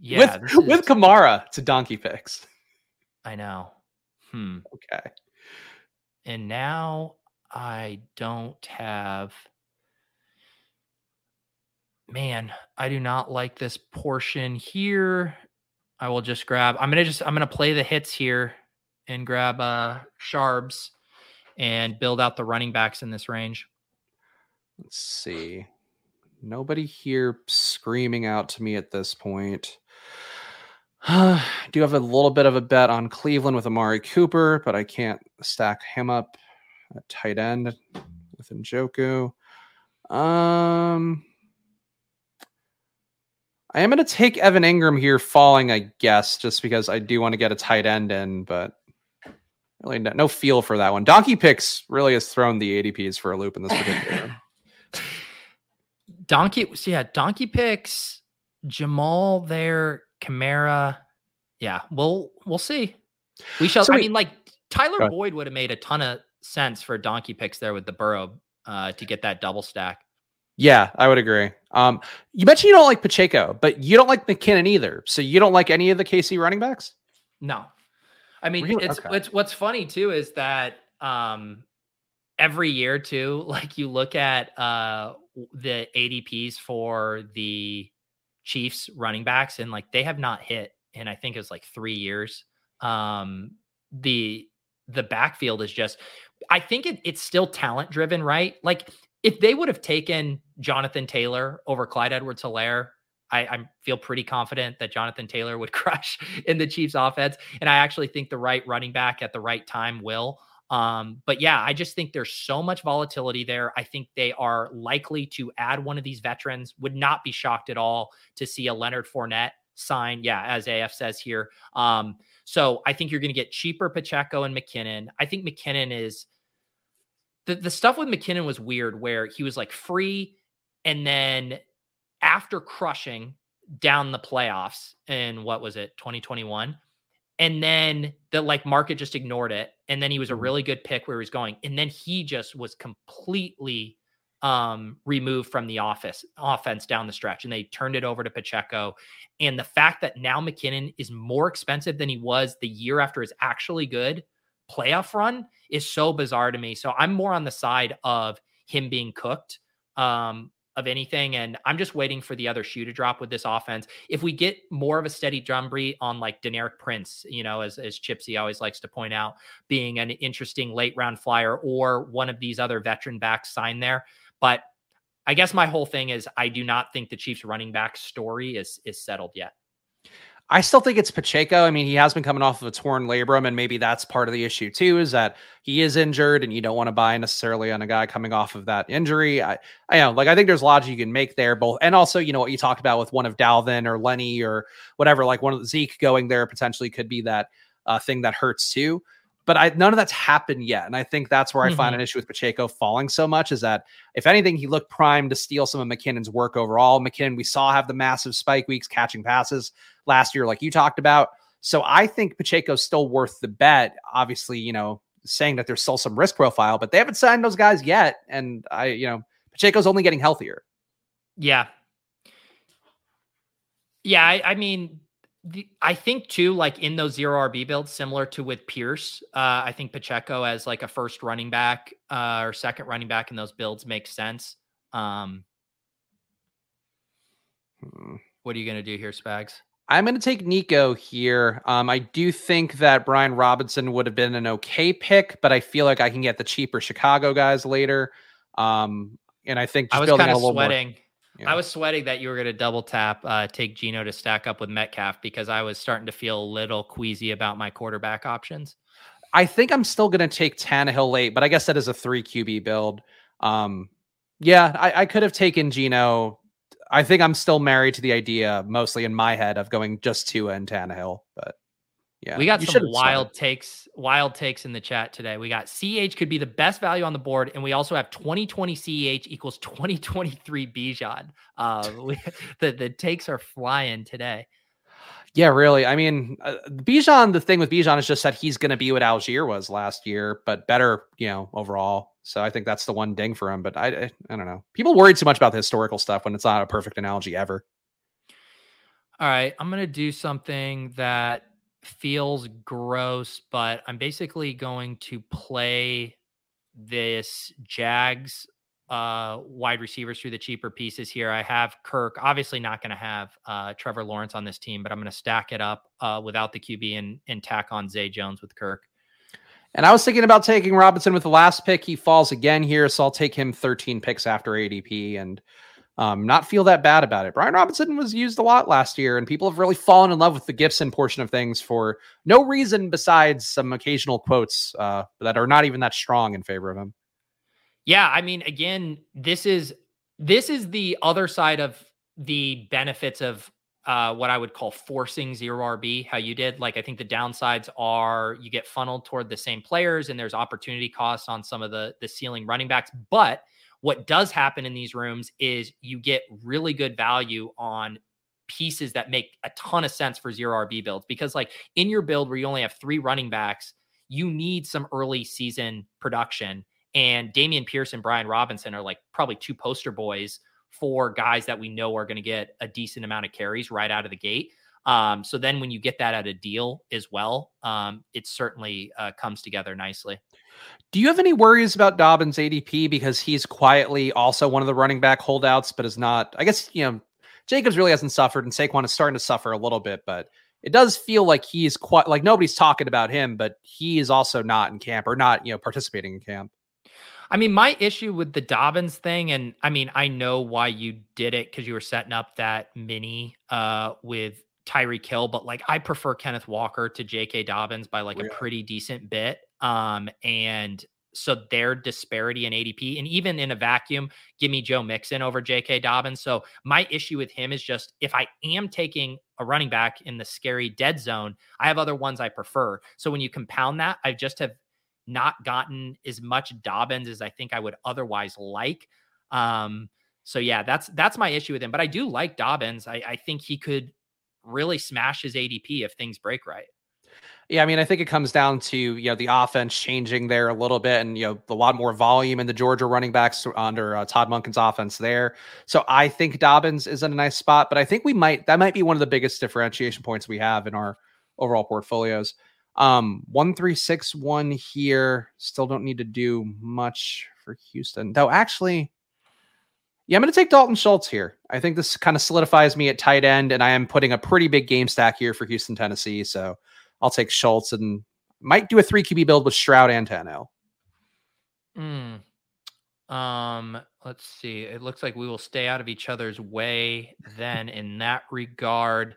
Speaker 2: Yeah, with, is... with Kamara to donkey picks.
Speaker 1: I know. Hmm.
Speaker 2: Okay.
Speaker 1: And now I don't have. Man, I do not like this portion here. I will just grab. I'm gonna just. I'm gonna play the hits here and grab uh Sharbs and build out the running backs in this range.
Speaker 2: Let's see. Nobody here screaming out to me at this point. I do have a little bit of a bet on Cleveland with Amari Cooper, but I can't stack him up at tight end with Njoku. Um, I am going to take Evan Engram here falling, I guess, just because I do want to get a tight end in, but really no, no feel for that one. Donkey Picks really has thrown the ADPs for a loop in this particular.
Speaker 1: Donkey, so yeah, Donkey Picks, Jamaal there Kamara, yeah, we'll we'll see. We shall. So I mean, like Tyler Boyd would have made a ton of sense for donkey picks there with the Burrow uh, to get that double stack.
Speaker 2: Yeah, I would agree. Um, you mentioned you don't like Pacheco, but you don't like McKinnon either. So you don't like any of the KC running backs?
Speaker 1: No. I mean, really? it's okay. it's what's funny too is that um, every year too, like you look at uh, the ADPs for the Chiefs running backs, and like they have not hit in I think it's like three years. Um, the the backfield is just I think it, it's still talent driven, right? Like if they would have taken Jonathan Taylor over Clyde Edwards Helaire, I, I, feel pretty confident that Jonathan Taylor would crush in the Chiefs offense. And I actually think the right running back at the right time will. Um, but yeah, I just think there's so much volatility there. I think they are likely to add one of these veterans. Would not be shocked at all to see a Leonard Fournette sign. Yeah, as AF says here. Um, so I think you're going to get cheaper Pacheco and McKinnon. I think McKinnon is the the stuff with McKinnon was weird, where he was like free, and then after crushing down the playoffs in what was it 2021 and then the like market just ignored it and then he was a mm-hmm. really good pick where he was going and then he just was completely um removed from the office offense down the stretch and they turned it over to Pacheco and the fact that now McKinnon is more expensive than he was the year after is actually good playoff run is so bizarre to me so I'm more on the side of him being cooked um of anything. And I'm just waiting for the other shoe to drop with this offense. If we get more of a steady drumbeat on like Deneric Prince, you know, as, as Chipsy always likes to point out, being an interesting late round flyer or one of these other veteran backs signed there. But I guess my whole thing is I do not think the Chiefs running back story is is settled yet.
Speaker 2: I still think it's Pacheco. I mean, he has been coming off of a torn labrum, and maybe that's part of the issue too, is that he is injured and you don't want to buy necessarily on a guy coming off of that injury. I, I know, like I think there's logic you can make there, both and also, you know, what you talked about with one of Dalvin or Lenny or whatever, like one of the Zeke going there potentially could be that uh, thing that hurts too but I, none of that's happened yet. And I think that's where I mm-hmm. find an issue with Pacheco falling so much is that if anything, he looked primed to steal some of McKinnon's work overall. McKinnon, we saw have the massive spike weeks catching passes last year, like you talked about. So I think Pacheco's still worth the bet. Obviously, you know, saying that there's still some risk profile, but they haven't signed those guys yet. And I, you know, Pacheco's only getting healthier.
Speaker 1: Yeah. Yeah. I, I mean, the, I think too, like in those zero RB builds, similar to with Pierce, uh, I think Pacheco as like a first running back uh, or second running back in those builds makes sense. Um, Hmm. What are you going to do here, Spags?
Speaker 2: I'm going to take Nico here. Um, I do think that Brian Robinson would have been an okay pick, but I feel like I can get the cheaper Chicago guys later. Um, and I think
Speaker 1: I was kind of sweating. More, yeah. I was sweating that you were going to double tap, uh, take Geno to stack up with Metcalf because I was starting to feel a little queasy about my quarterback options.
Speaker 2: I think I'm still going to take Tannehill late, but I guess that is a three QB build. Um, yeah, I, I could have taken Geno I think I'm still married to the idea, mostly in my head, of going just Tua and Tannehill. But yeah,
Speaker 1: we got some wild takes, wild takes in the chat today. We got CH could be the best value on the board, and we also have 2020 CH equals 2023 Bijan. Uh, we, the the takes are flying today.
Speaker 2: Yeah, really. I mean, uh, Bijan. The thing with Bijan is just that he's going to be what Allgeier was last year, but better, you know, overall. So I think that's the one ding for him. But I, I, I don't know. People worry too much about the historical stuff when it's not a perfect analogy ever.
Speaker 1: All right, I'm gonna do something that feels gross, but I'm basically going to play this Jags uh, wide receivers through the cheaper pieces here. I have Kirk, obviously not going to have uh, Trevor Lawrence on this team, but I'm going to stack it up uh, without the QB and, and tack on Zay Jones with Kirk.
Speaker 2: And I was thinking about taking Robinson with the last pick. He falls again here, so I'll take him 13 picks after ADP and um, not feel that bad about it. Brian Robinson was used a lot last year, and people have really fallen in love with the Gibson portion of things for no reason besides some occasional quotes uh, that are not even that strong in favor of him.
Speaker 1: Yeah, I mean, again, this is this is the other side of the benefits of uh, what I would call forcing zero RB, how you did. Like, I think the downsides are you get funneled toward the same players and there's opportunity costs on some of the, the ceiling running backs. But what does happen in these rooms is you get really good value on pieces that make a ton of sense for zero RB builds because, like, in your build where you only have three running backs, you need some early season production. And Dameon Pierce and Brian Robinson are like probably two poster boys for guys that we know are going to get a decent amount of carries right out of the gate. Um, so then when you get that at a deal as well, um, it certainly uh, comes together nicely.
Speaker 2: Do you have any worries about Dobbins ADP because he's quietly also one of the running back holdouts, but is not? I guess you know Jacobs really hasn't suffered, and Saquon is starting to suffer a little bit, but it does feel like he's quite like nobody's talking about him, but he is also not in camp or not you know participating in camp.
Speaker 1: I mean, my issue with the Dobbins thing, and I mean, I know why you did it because you were setting up that mini uh, with Tyreek Hill, but like I prefer Kenneth Walker to J.K. Dobbins by like yeah. a pretty decent bit. Um, and so their disparity in ADP, and even in a vacuum, give me Joe Mixon over J.K. Dobbins. So my issue with him is just if I am taking a running back in the scary dead zone, I have other ones I prefer. So when you compound that, I just have not gotten as much Dobbins as I think I would otherwise like. Um, so yeah, that's that's my issue with him. But I do like Dobbins. I, I think he could really smash his ADP if things break right.
Speaker 2: Yeah, I mean, I think it comes down to you know the offense changing there a little bit, and you know a lot more volume in the Georgia running backs under uh, Todd Monken's offense there. So I think Dobbins is in a nice spot, but I think we might that might be one of the biggest differentiation points we have in our overall portfolios. Um, one three six one here. Still don't need to do much for Houston, though. Actually, yeah, I'm going to take Dalton Schultz here. I think this kind of solidifies me at tight end, and I am putting a pretty big game stack here for Houston, Tennessee. So I'll take Schultz and might do a three QB build with Stroud and Tannehill.
Speaker 1: Hmm. Um, let's see. It looks like we will stay out of each other's way then in that regard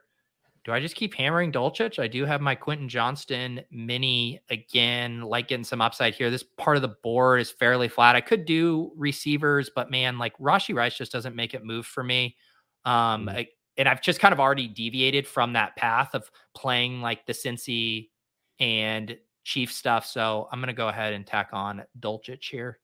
Speaker 1: do I just keep hammering Dulcich? I do have my Quentin Johnston mini again, like getting some upside here. This part of the board is fairly flat. I could do receivers, but man, like Rashee Rice just doesn't make it move for me. Um, mm-hmm. I, and I've just kind of already deviated from that path of playing like the Cincy and Chief stuff. So I'm going to go ahead and tack on Dulcich here.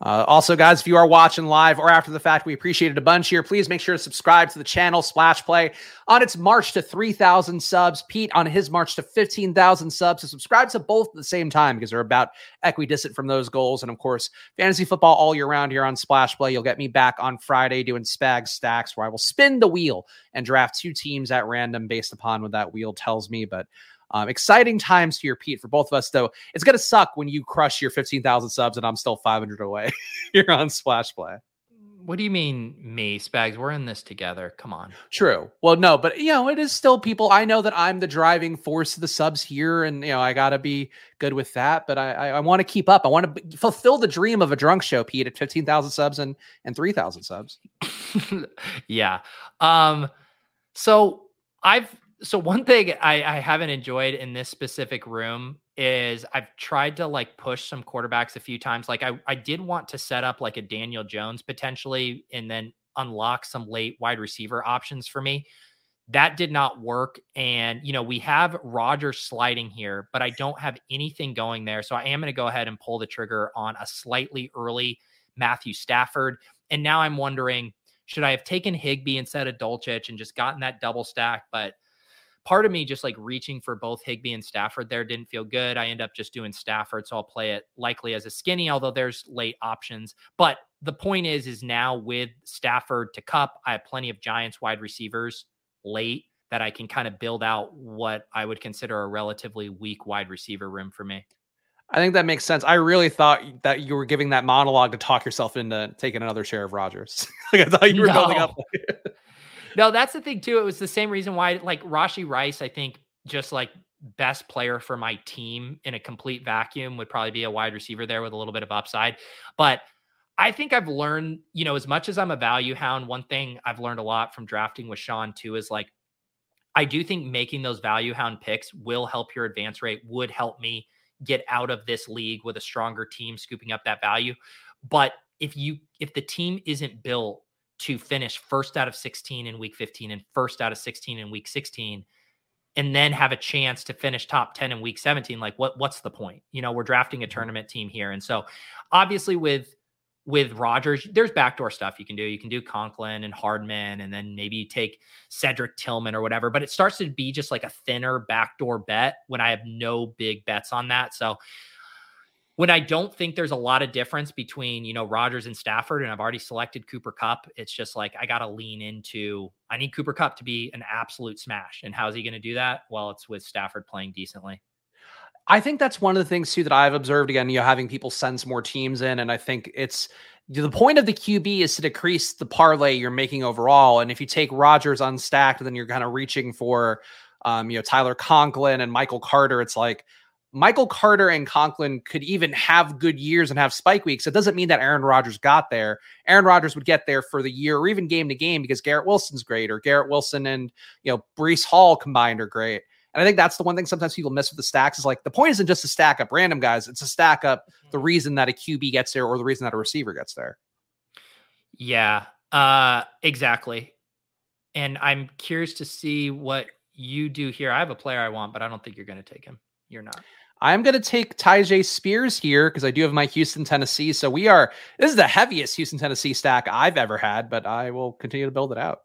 Speaker 2: Uh, also, guys, if you are watching live or after the fact, we appreciate it a bunch here. Please make sure to subscribe to the channel Splash Play on its march to 3,000 subs. Pete on his march to 15,000 subs. So subscribe to both at the same time because they're about equidistant from those goals. And of course, fantasy football all year round here on Splash Play. You'll get me back on Friday doing Spag Stacks where I will spin the wheel and draft two teams at random based upon what that wheel tells me. But um, exciting times here, Pete, for both of us, though. It's going to suck when you crush your 15,000 subs and I'm still 500 away here on Splash Play.
Speaker 1: What do you mean, me, Spags? We're in this together. Come on.
Speaker 2: True. Well, no, but you know, it is still people. I know that I'm the driving force of the subs here, and you know, I got to be good with that. But I, I, I want to keep up. I want to fulfill the dream of a drunk show, Pete, at fifteen thousand subs and and three thousand subs.
Speaker 1: yeah. Um. So I've so one thing I, I haven't enjoyed in this specific room is I've tried to like push some quarterbacks a few times. Like I, I did want to set up like a Daniel Jones potentially and then unlock some late wide receiver options for me. That did not work. And, you know, we have Rodgers sliding here, but I don't have anything going there. So I am going to go ahead and pull the trigger on a slightly early Matthew Stafford. And now I'm wondering, should I have taken Higbee instead of Dulcich and just gotten that double stack? But part of me just like reaching for both Higbee and Stafford there didn't feel good. I end up just doing Stafford, so I'll play it likely as a skinny, although there's late options. But the point is, is now with Stafford to Kupp, I have plenty of Giants wide receivers late that I can kind of build out what I would consider a relatively weak wide receiver room for me.
Speaker 2: I think that makes sense. I really thought that you were giving that monologue to talk yourself into taking another share of Rodgers. like I thought you were no. building up.
Speaker 1: No, that's the thing too. It was the same reason why, like Rashee Rice, I think just like best player for my team in a complete vacuum would probably be a wide receiver there with a little bit of upside. But I think I've learned, you know, as much as I'm a value hound, one thing I've learned a lot from drafting with Sean too is like, I do think making those value hound picks will help your advance rate, would help me get out of this league with a stronger team scooping up that value. But if you if the team isn't built to finish first out of 16 in week 15 and first out of 16 in week 16 and then have a chance to finish top 10 in week 17 like what what's the point you know we're drafting a mm-hmm. tournament team here and so obviously with with Rodgers, there's backdoor stuff you can do you can do Conklin and Hardman and then maybe take Cedric Tillman or whatever but it starts to be just like a thinner backdoor bet when I have no big bets on that so when I don't think there's a lot of difference between, you know, Rodgers and Stafford, and I've already selected Cooper Kupp, it's just like I got to lean into, I need Cooper Kupp to be an absolute smash. And how's he going to do that? Well, it's with Stafford playing decently.
Speaker 2: I think that's one of the things too that I've observed again, you know, having people send more teams in. And I think it's the point of the QB is to decrease the parlay you're making overall. And if you take Rodgers unstacked, then you're kind of reaching for, um, you know, Tyler Conklin and Michael Carter. It's like, Michael Carter and Conklin could even have good years and have spike weeks. It doesn't mean that Aaron Rodgers got there. Aaron Rodgers would get there for the year or even game to game because Garrett Wilson's great or Garrett Wilson and you know Breece Hall combined are great. And I think that's the one thing sometimes people miss with the stacks is like the point isn't just to stack up random guys, it's to stack up the mm-hmm. reason that a QB gets there or the reason that a receiver gets there.
Speaker 1: Yeah, uh, exactly. And I'm curious to see what you do here. I have a player I want, but I don't think you're going to take him. You're not.
Speaker 2: I'm going to take Tyjae Spears here because I do have my Houston, Tennessee. So we are, this is the heaviest Houston, Tennessee stack I've ever had, but I will continue to build it out.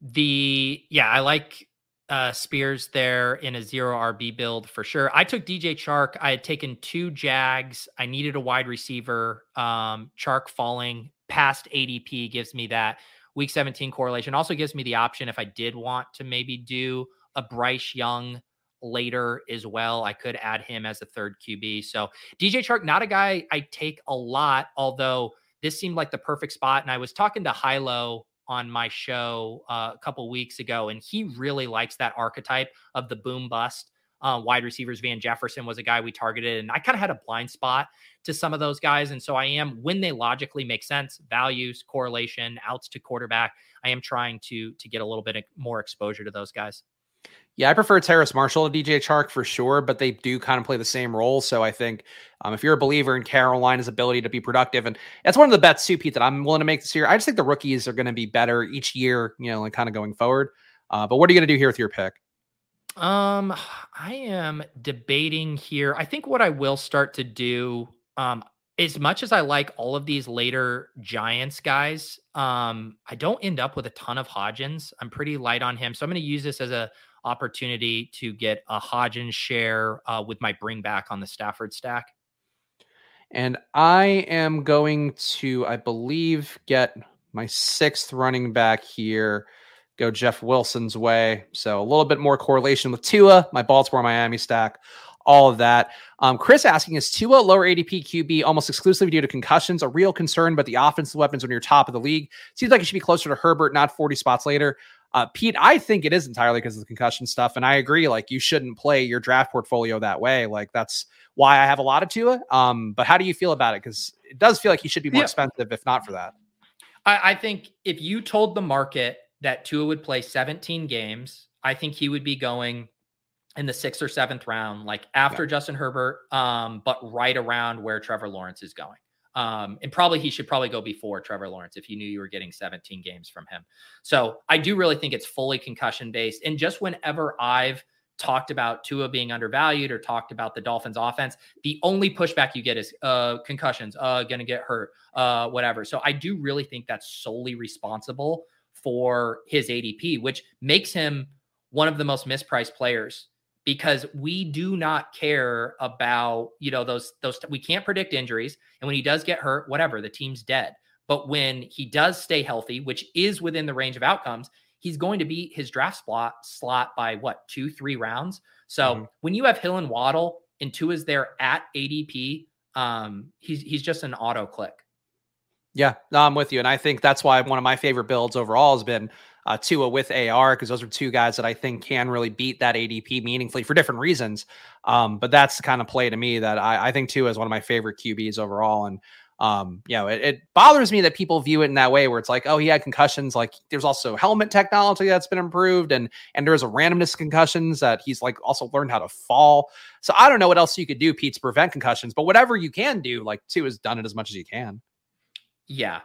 Speaker 1: The, yeah, I like uh, Spears there in a zero RB build for sure. I took DJ Chark. I had taken two Jags. I needed a wide receiver. Um, Chark falling past ADP gives me that week 17 correlation. Also gives me the option if I did want to maybe do a Bryce Young later as well. I could add him as a third QB. So DJ Chark, not a guy I take a lot, although this seemed like the perfect spot. And I was talking to Hilo on my show uh, a couple weeks ago, and he really likes that archetype of the boom bust. Uh, wide receivers, Van Jefferson was a guy we targeted, and I kind of had a blind spot to some of those guys. And so I am, when they logically make sense, values, correlation, outs to quarterback, I am trying to to get a little bit more exposure to those guys.
Speaker 2: Yeah, I prefer Terrace Marshall to DJ Chark for sure, but they do kind of play the same role. So I think um, if you're a believer in Carolina's ability to be productive, and that's one of the bets too, Pete, that I'm willing to make this year. I just think the rookies are going to be better each year, you know, like kind of going forward. Uh, but what are you going to do here with your pick?
Speaker 1: Um, I am debating here. I think what I will start to do, um, as much as I like all of these later Giants guys, um, I don't end up with a ton of Hodgins. I'm pretty light on him, so I'm going to use this as a opportunity to get a Hodgins share uh, with my bring back on the Stafford stack.
Speaker 2: And I am going to, I believe, get my sixth running back here. Go Jeff Wilson's way. So a little bit more correlation with Tua, my Baltimore Miami stack. all of that. Um, Chris asking is Tua lower ADP QB almost exclusively due to concussions a real concern, but the offensive weapons when you're top of the league seems like it should be closer to Herbert, not 40 spots later. Uh, Pete, I think it is entirely because of the concussion stuff, and I agree. Like you shouldn't play your draft portfolio that way. Like that's why I have a lot of Tua. Um, but how do you feel about it? Because it does feel like he should be more yeah. expensive if not for that.
Speaker 1: I, I think if you told the market that Tua would play 17 games, I think he would be going in the sixth or seventh round, like after yeah. Justin Herbert, um, but right around where Trevor Lawrence is going. Um, and probably he should probably go before Trevor Lawrence if you knew you were getting 17 games from him. So I do really think it's fully concussion based. And just whenever I've talked about Tua being undervalued or talked about the Dolphins offense, the only pushback you get is uh, concussions, uh, gonna get hurt, uh, whatever. So I do really think that's solely responsible for his ADP, which makes him one of the most mispriced players because we do not care about you know those those we can't predict injuries and when he does get hurt whatever the team's dead. But when he does stay healthy which is within the range of outcomes he's going to beat his draft slot slot by what two three rounds? So mm-hmm. when you have hill and waddle and Tua is there at adp um he's he's just an auto click.
Speaker 2: Yeah no, i'm with you and i think that's why one of my favorite builds overall has been uh, Tua with AR because those are two guys that I think can really beat that ADP meaningfully for different reasons. Um, but that's the kind of play to me that I, I think Tua is one of my favorite QBs overall. And um, you know, it, it, bothers me that people view it in that way where it's like, oh, he had concussions. Like there's also helmet technology that's been improved, and and there's a randomness concussions that he's like also learned how to fall. So I don't know what else you could do, Pete, to prevent concussions, but whatever you can do, like Tua has done it as much as you can.
Speaker 1: Yeah.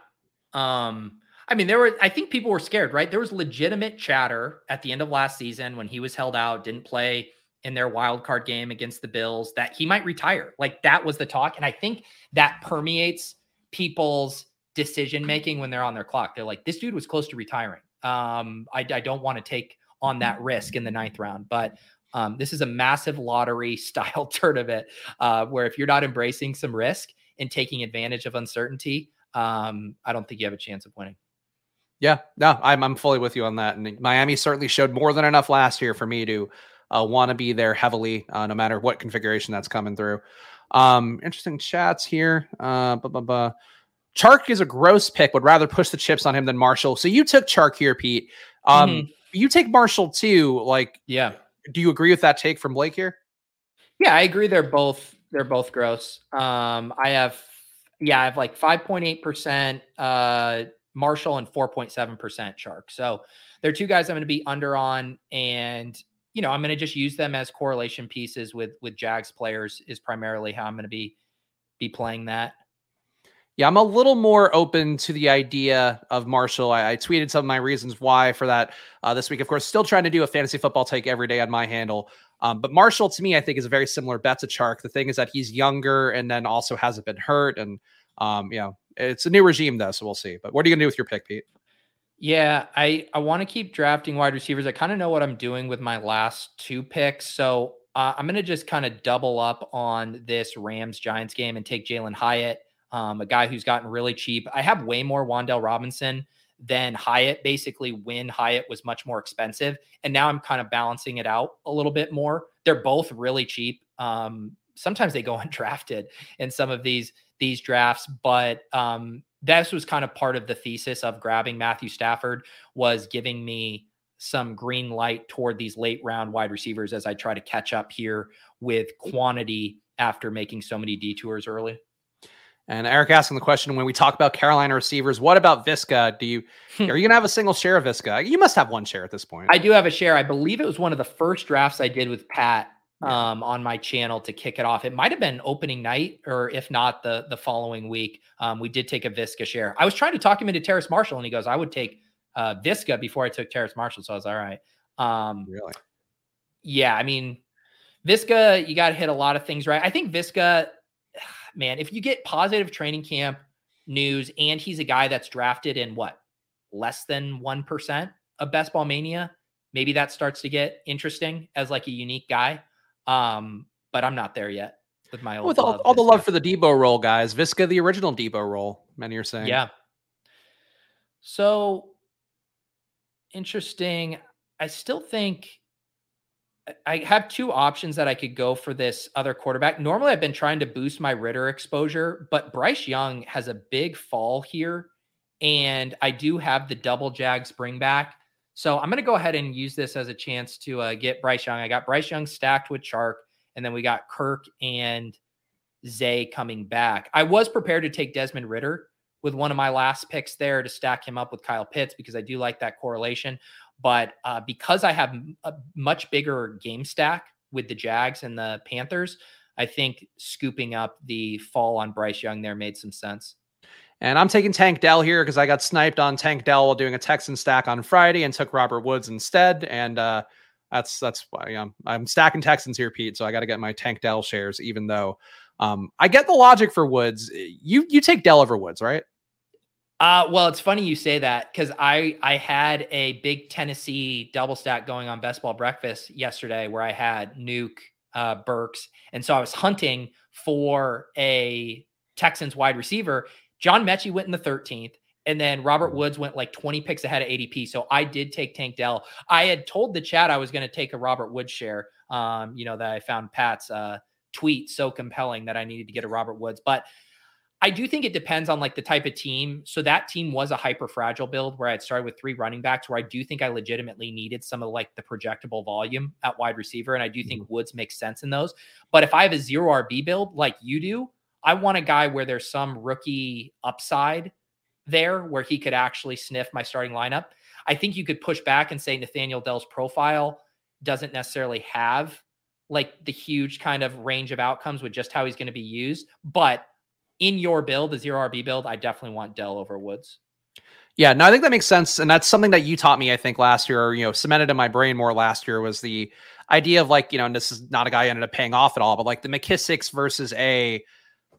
Speaker 1: Um, I mean, there were, I think people were scared, right? There was legitimate chatter at the end of last season when he was held out, didn't play in their wild card game against the Bills, that he might retire. Like that was the talk. And I think that permeates people's decision making when they're on their clock. They're like, this dude was close to retiring. Um, I, I don't want to take on that risk in the ninth round. But um, this is a massive lottery style tournament uh, where if you're not embracing some risk and taking advantage of uncertainty, um, I don't think you have a chance of winning.
Speaker 2: Yeah, no, I'm I'm fully with you on that. And Miami certainly showed more than enough last year for me to uh, want to be there heavily, uh, no matter what configuration that's coming through. Um, interesting chats here. Uh, blah, blah, blah. Chark is a gross pick. Would rather push the chips on him than Marshall. So you took Chark here, Pete. Um, mm-hmm. You take Marshall too. Like,
Speaker 1: yeah.
Speaker 2: Do you agree with that take from Blake here?
Speaker 1: Yeah, I agree. They're both they're both gross. Um, I have yeah, I have like five point eight percent uh Marshall and 4.7% Chark. So they're two guys I'm going to be under on. And, you know, I'm going to just use them as correlation pieces with with Jags players is primarily how I'm going to be be playing that.
Speaker 2: Yeah, I'm a little more open to the idea of Marshall. I, I tweeted some of my reasons why for that uh, this week. Of course, still trying to do a fantasy football take every day on my handle. Um, but Marshall, to me, I think is a very similar bet to Chark. The thing is that he's younger and then also hasn't been hurt, and um, you know, it's a new regime though, so we'll see. But what are you gonna do with your pick, Pete?
Speaker 1: Yeah, I I want to keep drafting wide receivers. I kind of know what I'm doing with my last two picks, so uh, I'm gonna just kind of double up on this Rams Giants game and take Jalin Hyatt, um, a guy who's gotten really cheap. I have way more Wan'Dale Robinson than Hyatt, basically when Hyatt was much more expensive, and now I'm kind of balancing it out a little bit more. They're both really cheap. Um, sometimes they go undrafted in some of these these drafts, but um, this was kind of part of the thesis of grabbing Matthew Stafford was giving me some green light toward these late round wide receivers as I try to catch up here with quantity after making so many detours early.
Speaker 2: And Eric asking the question when we talk about Carolina receivers, what about Viska? Do you hmm. are you gonna have a single share of Viska? You must have one share at this point.
Speaker 1: I do have a share. I believe it was one of the first drafts I did with Pat um, on my channel to kick it off. It might have been opening night, or if not, the the following week. Um, we did take a Viska share. I was trying to talk him into Terrace Marshall, and he goes, "I would take uh, Viska before I took Terrace Marshall." So I was all right. Um, really? Yeah, I mean, Viska, you got to hit a lot of things right. I think Viska, man, if you get positive training camp news, and he's a guy that's drafted in what less than one percent of Best Ball Mania, maybe that starts to get interesting as like a unique guy. Um, but I'm not there yet with my old.
Speaker 2: With all, all the love for the Deebo role, guys. Viska, the original Deebo role. Many are saying.
Speaker 1: Yeah. So interesting. I still think I have two options that I could go for this other quarterback. Normally, I've been trying to boost my Ridder exposure, but Bryce Young has a big fall here, and I do have the double Jags bring back. So I'm going to go ahead and use this as a chance to uh, get Bryce Young. I got Bryce Young stacked with Chark, and then we got Kirk and Zay coming back. I was prepared to take Desmond Ridder with one of my last picks there to stack him up with Kyle Pitts because I do like that correlation. But uh, because I have a much bigger game stack with the Jags and the Panthers, I think scooping up the fall on Bryce Young there made some sense.
Speaker 2: And I'm taking Tank Dell here because I got sniped on Tank Dell while doing a Texan stack on Friday and took Robert Woods instead. And uh, that's that's why I'm, I'm stacking Texans here, Pete. So I got to get my Tank Dell shares, even though um, I get the logic for Woods. You you take Dell over Woods, right?
Speaker 1: Uh, well, it's funny you say that because I I had a big Tennessee double stack going on Best Ball Breakfast yesterday where I had Nuke, uh, Burks, and so I was hunting for a Texans wide receiver. John Metchie went in the 13th, and then Robert Woods went like 20 picks ahead of ADP. So I did take Tank Dell. I had told the chat I was going to take a Robert Woods share. Um, you know that I found Pat's uh, tweet so compelling that I needed to get a Robert Woods, but I do think it depends on like the type of team. So that team was a hyper fragile build where I had started with three running backs, where I do think I legitimately needed some of like the projectable volume at wide receiver, and I do think mm-hmm. Woods makes sense in those. But if I have a zero RB build like you do, I want a guy where there's some rookie upside there where he could actually sniff my starting lineup. I think you could push back and say Nathaniel Dell's profile doesn't necessarily have like the huge kind of range of outcomes with just how he's going to be used, but in your build, the zero RB build, I definitely want Dell over Woods.
Speaker 2: Yeah, no, I think that makes sense, and that's something that you taught me. I think last year, or you know, cemented in my brain more last year was the idea of like you know, and this is not a guy who ended up paying off at all, but like the McKissicks versus a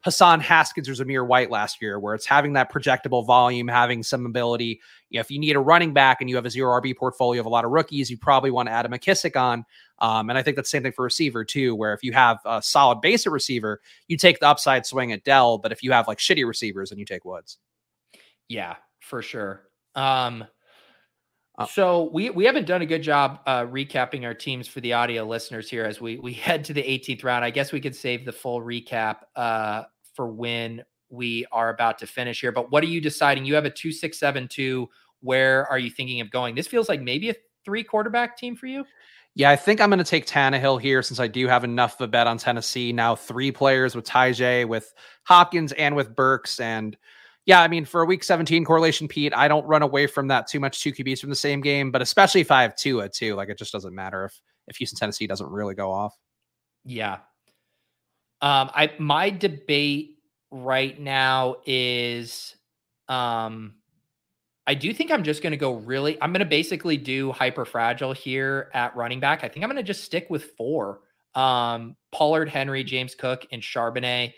Speaker 2: Hassan Haskins or Zamir White last year, where it's having that projectable volume, having some ability. You know, if you need a running back and you have a zero RB portfolio of a lot of rookies, you probably want to add a McKissic on. Um, and I think that's the same thing for receiver too, where if you have a solid basic receiver, you take the upside swing at Dell, but if you have like shitty receivers, then you take Woods.
Speaker 1: Yeah, for sure. Um, uh, so we we haven't done a good job uh, recapping our teams for the audio listeners here as we we head to the 18th round. I guess we could save the full recap uh, for when we are about to finish here. But what are you deciding? You have a two six seven two. Where are you thinking of going? This feels like maybe a three quarterback team for you.
Speaker 2: Yeah, I think I'm going to take Tannehill here since I do have enough of a bet on Tennessee. Now three players with Tyjae, with Hopkins, and with Burks. And yeah, I mean, for a week 17 correlation, Pete, I don't run away from that too much two QBs from the same game, but especially if I have two at two, like it just doesn't matter if if Houston Tennessee doesn't really go off.
Speaker 1: Yeah. Um, I my debate right now is um I do think I'm just going to go really I'm going to basically do hyper fragile here at running back. I think I'm going to just stick with four. Um Pollard, Henry, James Cook and Charbonnet.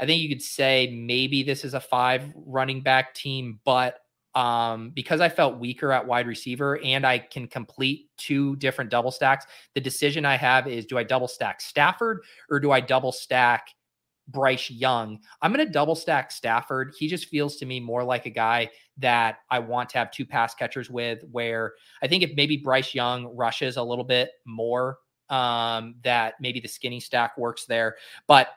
Speaker 1: I think you could say maybe this is a five running back team, but um, because I felt weaker at wide receiver and I can complete two different double stacks, the decision I have is do I double stack Stafford or do I double stack Bryce Young. I'm going to double stack Stafford. He just feels to me more like a guy that I want to have two pass catchers with, where I think if maybe Bryce Young rushes a little bit more, um, that maybe the skinny stack works there. But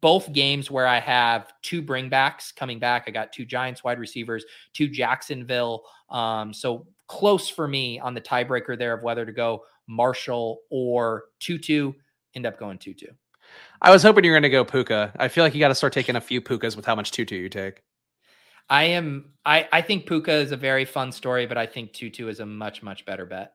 Speaker 1: both games where I have two bringbacks coming back, I got two Giants wide receivers, two Jacksonville. Um, so close for me on the tiebreaker there of whether to go Marshall or Tutu. End up going Tutu.
Speaker 2: I was hoping you were going to go Puka. I feel like you got to start taking a few Pukas with how much Tutu you take.
Speaker 1: I am. I I think Puka is a very fun story, but I think Tutu is a much much better bet,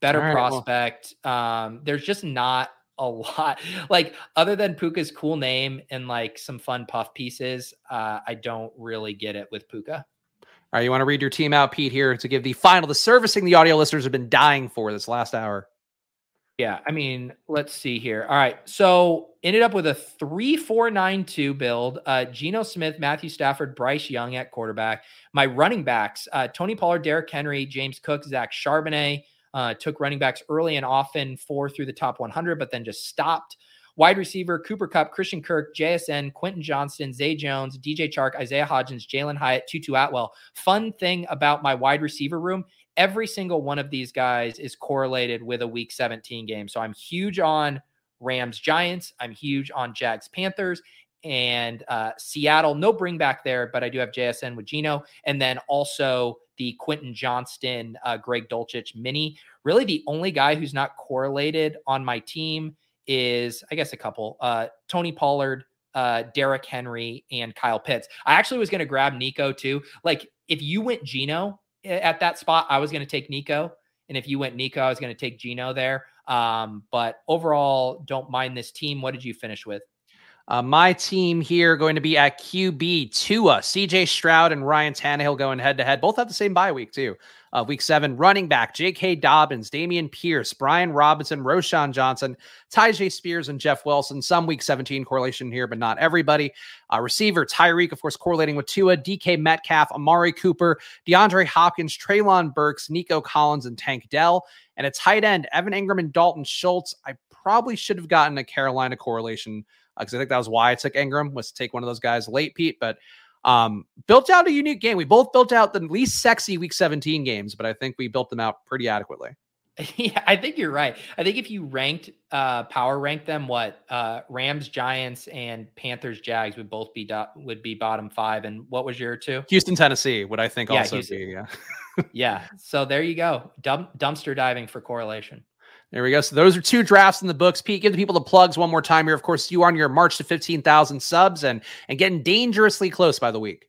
Speaker 1: better right, prospect. Well. Um, there's just not a lot like other than Puka's cool name and like some fun puff pieces. Uh, I don't really get it with Puka.
Speaker 2: All right, you want to read your team out, Pete, here to give the final, the servicing the audio listeners have been dying for this last hour.
Speaker 1: Yeah, I mean, let's see here. All right, so ended up with a three four nine two build. Uh, Geno Smith, Matthew Stafford, Bryce Young at quarterback. My running backs: uh, Tony Pollard, Derrick Henry, James Cook, Zach Charbonnet. Uh, took running backs early and often four through the top 100, but then just stopped. Wide receiver: Cooper Kupp, Christian Kirk, JSN, Quentin Johnston, Zay Jones, DJ Chark, Isaiah Hodgins, Jalin Hyatt, Tutu Atwell. Fun thing about my wide receiver room every single one of these guys is correlated with a week 17 game. So I'm huge on Rams Giants. I'm huge on Jags Panthers and uh, Seattle. No bring back there, but I do have JSN with Geno. And then also the Quentin Johnston, uh, Greg Dulcich mini. Really, the only guy who's not correlated on my team is, I guess, a couple uh, Tony Pollard, uh, Derrick Henry, and Kyle Pitts. I actually was going to grab Nico too. Like, if you went Geno at that spot, I was going to take Nico. And if you went Nico, I was going to take Geno there. Um, but overall, don't mind this team. What did you finish with?
Speaker 2: Uh, my team here going to be at QB Tua, CJ Stroud, and Ryan Tannehill going head to head. Both have the same bye week too. Uh, week seven, running back J.K. Dobbins, Dameon Pierce, Brian Robinson, Roschon Johnson, Tyjae Spears, and Jeff Wilson. Some week 17 correlation here, but not everybody. Uh, receiver Tyreek, of course, correlating with Tua, DK Metcalf, Amari Cooper, DeAndre Hopkins, Treylon Burks, Nico Collins, and Tank Dell. And a tight end, Evan Engram and Dalton Schultz. I probably should have gotten a Carolina correlation because I think that was why I took Engram was to take one of those guys late, Pete. But um, built out a unique game. We both built out the least sexy Week 17 games, but I think we built them out pretty adequately.
Speaker 1: Yeah, I think you're right. I think if you ranked uh power rank them, what uh Rams, Giants, and Panthers, Jags would both be do- would be bottom five. And what was your two?
Speaker 2: Houston, Tennessee would I think yeah, also Houston. be yeah.
Speaker 1: yeah. So there you go. Dump, dumpster diving for correlation.
Speaker 2: There we go. So those are two drafts in the books. Pete, give the people the plugs one more time here. Of course, you are on your march to 15,000 subs and and getting dangerously close by the week.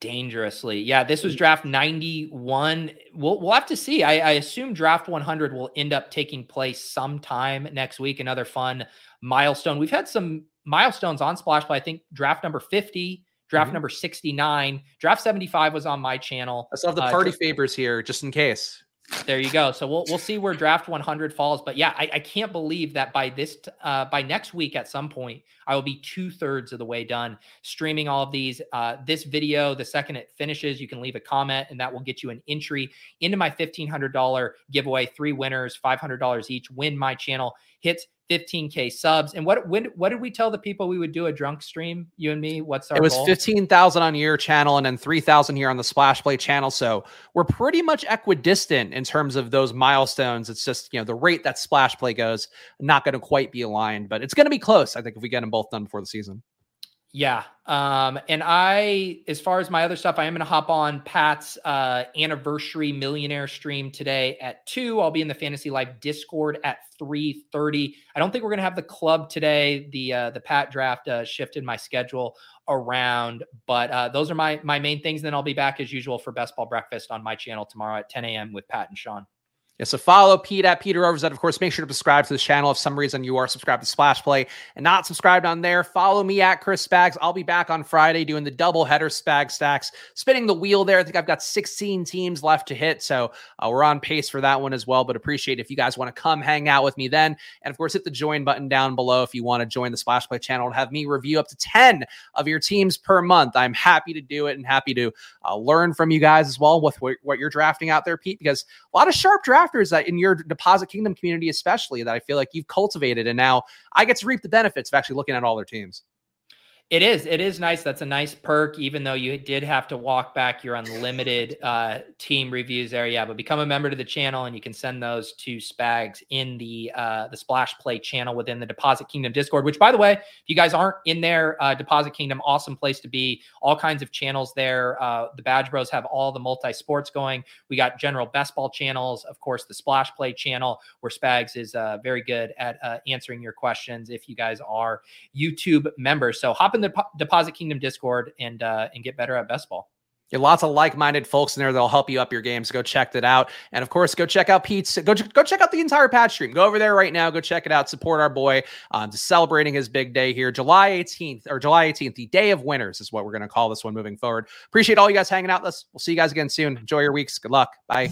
Speaker 1: Dangerously. Yeah, this was draft 91. We'll, we'll have to see. I, I assume draft 100 will end up taking place sometime next week. Another fun milestone. We've had some milestones on Splash Play. I think draft number 50, draft mm-hmm. number 69, draft 75 was on my channel.
Speaker 2: I still have the uh, party uh, favors here just in case.
Speaker 1: There you go. So we'll we'll see where draft 100 falls. But yeah, I, I can't believe that by this uh, by next week at some point I will be two thirds of the way done streaming all of these. Uh, this video, the second it finishes, you can leave a comment and that will get you an entry into my $1,500 giveaway. Three winners, $500 each. Win my channel hits 15k subs. And what when what did we tell the people we would do a drunk stream? You and me. What's our?
Speaker 2: It was 15,000 on your channel and then 3,000 here on the Splash Play channel. So we're pretty much equidistant in terms of those milestones. It's just you know the rate that Splash Play goes, not going to quite be aligned, but it's going to be close. I think if we get them both done before the season.
Speaker 1: Yeah. Um, and I, as far as my other stuff, I am going to hop on Pat's uh, anniversary millionaire stream today at two. I'll be in the Fantasy Life Discord at three thirty. I don't think we're going to have the club today. The uh, the Pat draft uh, shifted my schedule around, but uh, those are my my main things. Then I'll be back as usual for Best Ball Breakfast on my channel tomorrow at 10 a.m. with Pat and Sean.
Speaker 2: Yeah, so follow Pete at Peter Overzet. Of course, make sure to subscribe to this channel. If some reason you are subscribed to Splash Play and not subscribed on there, follow me at Chris Spags. I'll be back on Friday doing the double header Spag stacks, spinning the wheel there. I think I've got 16 teams left to hit, so uh, we're on pace for that one as well. But appreciate if you guys want to come hang out with me then, and of course, hit the join button down below if you want to join the Splash Play channel and have me review up to 10 of your teams per month. I'm happy to do it and happy to uh, learn from you guys as well with what, you're drafting out there, Pete, because a lot of sharp drafters that in your deposit kingdom community, especially that I feel like you've cultivated. And now I get to reap the benefits of actually looking at all their teams.
Speaker 1: It is. It is nice. That's a nice perk, even though you did have to walk back your unlimited uh, team reviews there. Yeah, but become a member to the channel, and you can send those to Spags in the uh, the Splash Play channel within the Deposit Kingdom Discord. Which, by the way, if you guys aren't in there, uh, Deposit Kingdom, awesome place to be. All kinds of channels there. Uh, the Badge Bros have all the multi sports going. We got general best ball channels, of course, the Splash Play channel, where Spags is uh, very good at uh, answering your questions. If you guys are YouTube members, so hop in the Deposit Kingdom Discord and uh, and get better at best ball.
Speaker 2: Yeah, lots of like-minded folks in there that'll help you up your games. Go check that out, and of course, go check out Pete's. Go go check out the entire patch stream. Go over there right now. Go check it out. Support our boy. Um, celebrating his big day here, July 18th or July 18th, the day of winners is what we're going to call this one moving forward. Appreciate all you guys hanging out. Let's we'll see you guys again soon. Enjoy your weeks. Good luck. Bye.